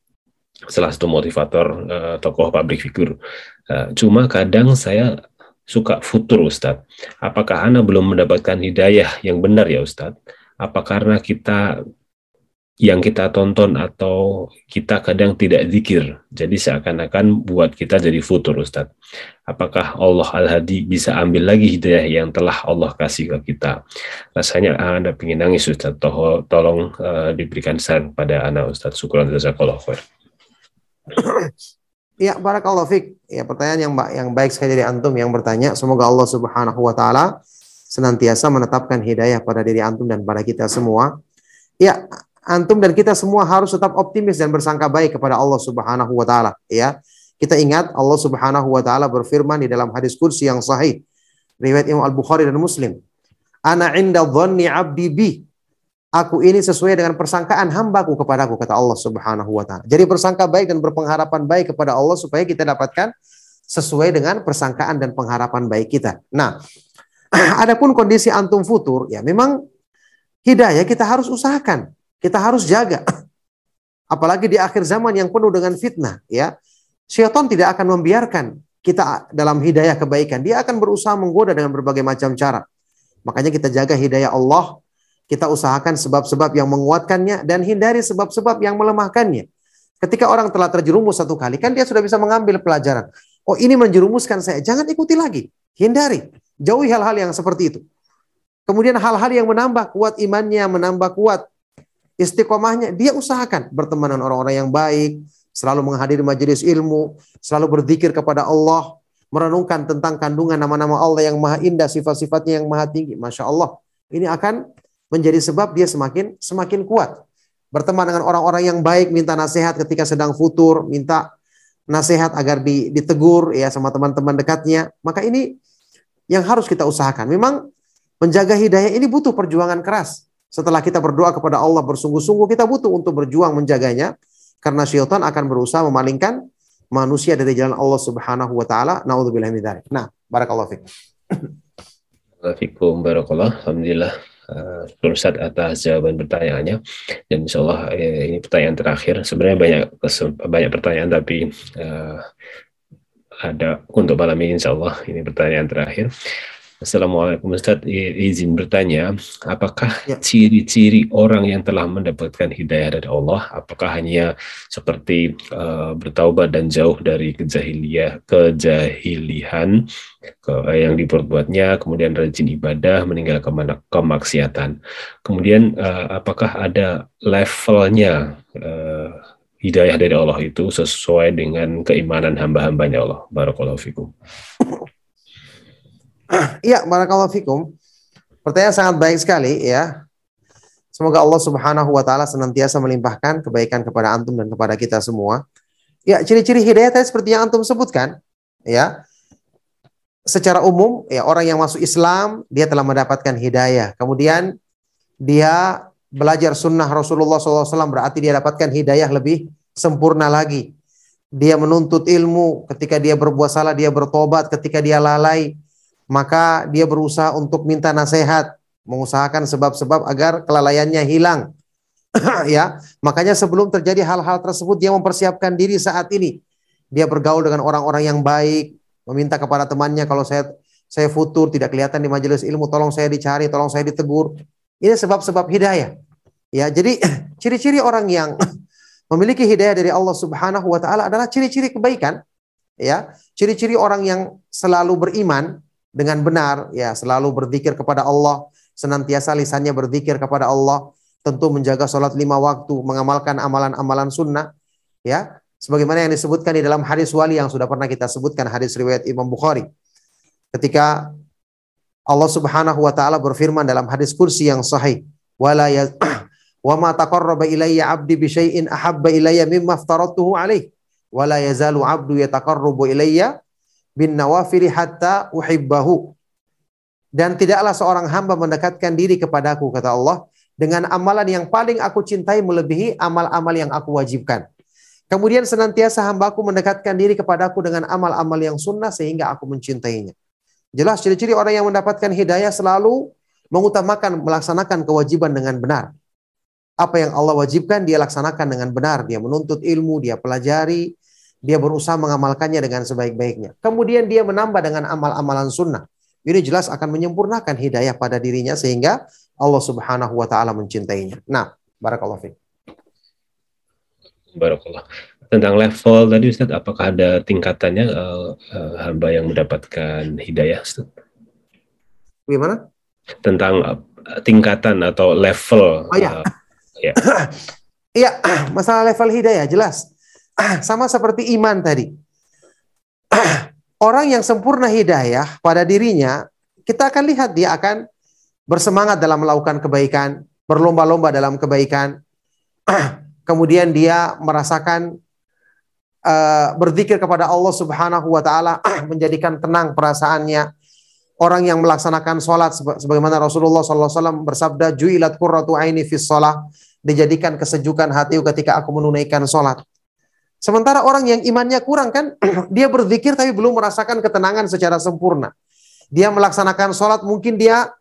salah satu motivator uh, tokoh public figure. Uh, cuma kadang saya suka futur Ustadz. Apakah Anda belum mendapatkan hidayah yang benar ya Ustadz? Apa karena kita yang kita tonton atau kita kadang tidak zikir. Jadi seakan-akan buat kita jadi futur Ustadz. Apakah Allah Al-Hadi bisa ambil lagi hidayah yang telah Allah kasih ke kita? Rasanya Anda ingin nangis Ustadz. Tolong, tolong uh, diberikan saran pada anak Ustadz. Syukuran jazakallah khair. (clears throat) Ya, barakallahu fik. Ya, pertanyaan yang yang baik sekali dari antum yang bertanya. Semoga Allah Subhanahu wa taala senantiasa menetapkan hidayah pada diri antum dan pada kita semua. Ya, antum dan kita semua harus tetap optimis dan bersangka baik kepada Allah Subhanahu wa taala, ya. Kita ingat Allah Subhanahu wa taala berfirman di dalam hadis kursi yang sahih riwayat Imam Al-Bukhari dan Muslim. Ana inda dhanni 'abdi bi. Aku ini sesuai dengan persangkaan hambaku kepadaku kata Allah Subhanahu wa taala. Jadi bersangka baik dan berpengharapan baik kepada Allah supaya kita dapatkan sesuai dengan persangkaan dan pengharapan baik kita. Nah, (clears throat) adapun kondisi antum futur ya memang hidayah kita harus usahakan. Kita harus jaga. Apalagi di akhir zaman yang penuh dengan fitnah, ya. Syaitan tidak akan membiarkan kita dalam hidayah kebaikan. Dia akan berusaha menggoda dengan berbagai macam cara. Makanya kita jaga hidayah Allah, kita usahakan sebab-sebab yang menguatkannya dan hindari sebab-sebab yang melemahkannya. Ketika orang telah terjerumus satu kali, kan dia sudah bisa mengambil pelajaran. Oh ini menjerumuskan saya, jangan ikuti lagi. Hindari, jauhi hal-hal yang seperti itu. Kemudian hal-hal yang menambah kuat imannya, menambah kuat istiqomahnya dia usahakan berteman dengan orang-orang yang baik, selalu menghadiri majelis ilmu, selalu berzikir kepada Allah, merenungkan tentang kandungan nama-nama Allah yang maha indah, sifat-sifatnya yang maha tinggi. Masya Allah. Ini akan menjadi sebab dia semakin semakin kuat. Berteman dengan orang-orang yang baik, minta nasihat ketika sedang futur, minta nasihat agar ditegur ya sama teman-teman dekatnya. Maka ini yang harus kita usahakan. Memang menjaga hidayah ini butuh perjuangan keras. Setelah kita berdoa kepada Allah bersungguh-sungguh, kita butuh untuk berjuang menjaganya. Karena syaitan akan berusaha memalingkan manusia dari jalan Allah Subhanahu wa taala. Nauzubillah min dzalik. Nah, barakallahu fiik. Waalaikumsalam barakallah. Alhamdulillah. Uh, atas jawaban pertanyaannya dan insya Allah eh, ini pertanyaan terakhir sebenarnya banyak banyak pertanyaan tapi uh, ada untuk malam ini insya Allah ini pertanyaan terakhir Assalamualaikum Ustaz, izin bertanya, apakah ya. ciri-ciri orang yang telah mendapatkan hidayah dari Allah, apakah hanya seperti uh, bertaubat dan jauh dari kejahiliyah, kejahilihan ke, uh, yang diperbuatnya, kemudian rajin ibadah, meninggal kemaksiatan. Kemudian uh, apakah ada levelnya uh, hidayah dari Allah itu sesuai dengan keimanan hamba-hambanya Allah? Barakallahu fikum. Iya, (clears throat) barakallahu fikum. Pertanyaan sangat baik sekali ya. Semoga Allah Subhanahu wa taala senantiasa melimpahkan kebaikan kepada antum dan kepada kita semua. Ya, ciri-ciri hidayah tadi seperti yang antum sebutkan, ya. Secara umum, ya orang yang masuk Islam dia telah mendapatkan hidayah. Kemudian dia belajar sunnah Rasulullah SAW berarti dia dapatkan hidayah lebih sempurna lagi. Dia menuntut ilmu ketika dia berbuat salah, dia bertobat ketika dia lalai, maka dia berusaha untuk minta nasihat, mengusahakan sebab-sebab agar kelalaiannya hilang. (clears throat) ya, makanya sebelum terjadi hal-hal tersebut dia mempersiapkan diri saat ini. Dia bergaul dengan orang-orang yang baik, meminta kepada temannya kalau saya saya futur tidak kelihatan di majelis ilmu, tolong saya dicari, tolong saya ditegur. Ini sebab-sebab hidayah. Ya, jadi (clears throat) ciri-ciri orang yang (clears throat) memiliki hidayah dari Allah Subhanahu wa taala adalah ciri-ciri kebaikan. Ya, ciri-ciri orang yang selalu beriman, dengan benar, ya selalu berzikir kepada Allah, senantiasa lisannya berzikir kepada Allah, tentu menjaga sholat lima waktu, mengamalkan amalan-amalan sunnah, ya sebagaimana yang disebutkan di dalam hadis wali yang sudah pernah kita sebutkan hadis riwayat Imam Bukhari. Ketika Allah Subhanahu wa taala berfirman dalam hadis kursi yang sahih, wala ya (clears throat) wa 'abdi bi syai'in ahabba ilayya wala yazalu 'abdu yataqarrabu bin nawafili hatta uhibbahu. Dan tidaklah seorang hamba mendekatkan diri kepadaku, kata Allah, dengan amalan yang paling aku cintai melebihi amal-amal yang aku wajibkan. Kemudian senantiasa hambaku mendekatkan diri kepadaku dengan amal-amal yang sunnah sehingga aku mencintainya. Jelas ciri-ciri orang yang mendapatkan hidayah selalu mengutamakan melaksanakan kewajiban dengan benar. Apa yang Allah wajibkan dia laksanakan dengan benar. Dia menuntut ilmu, dia pelajari, dia berusaha mengamalkannya dengan sebaik-baiknya. Kemudian dia menambah dengan amal-amalan sunnah. Ini jelas akan menyempurnakan hidayah pada dirinya sehingga Allah Subhanahu wa taala mencintainya. Nah, barakallahu fiik. Barakallah. Tentang level tadi Ustaz, apakah ada tingkatannya uh, uh, hamba yang mendapatkan hidayah Ustaz? Gimana? Tentang uh, tingkatan atau level. Oh ya. Uh, (clears throat) ya. Iya, (clears throat) masalah level hidayah jelas. Sama seperti iman tadi. Orang yang sempurna hidayah pada dirinya, kita akan lihat dia akan bersemangat dalam melakukan kebaikan, berlomba-lomba dalam kebaikan. Kemudian dia merasakan uh, berzikir kepada Allah Subhanahu wa taala, menjadikan tenang perasaannya. Orang yang melaksanakan sholat sebagaimana Rasulullah SAW bersabda, "Ju'ilat qurratu aini fis sholat." Dijadikan kesejukan hatiku ketika aku menunaikan sholat. Sementara orang yang imannya kurang kan, (clears throat) dia berzikir tapi belum merasakan ketenangan secara sempurna. Dia melaksanakan sholat, mungkin dia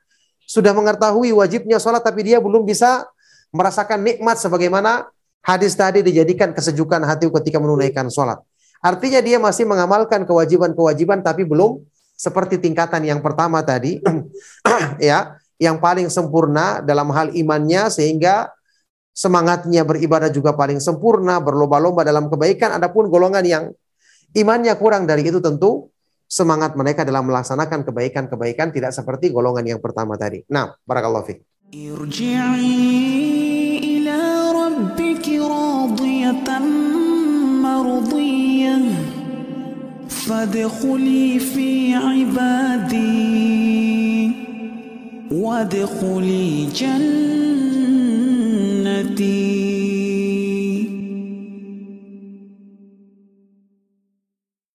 sudah mengetahui wajibnya sholat, tapi dia belum bisa merasakan nikmat sebagaimana hadis tadi dijadikan kesejukan hati ketika menunaikan sholat. Artinya dia masih mengamalkan kewajiban-kewajiban, tapi belum seperti tingkatan yang pertama tadi, (clears throat) ya, yang paling sempurna dalam hal imannya sehingga semangatnya beribadah juga paling sempurna, berlomba-lomba dalam kebaikan. Adapun golongan yang imannya kurang dari itu tentu semangat mereka dalam melaksanakan kebaikan-kebaikan tidak seperti golongan yang pertama tadi. Nah, barakallahu fiik. Irji'i ila rabbiki radiyatan mardiyah fadkhuli fi ibadi wadkhuli jannah جنتي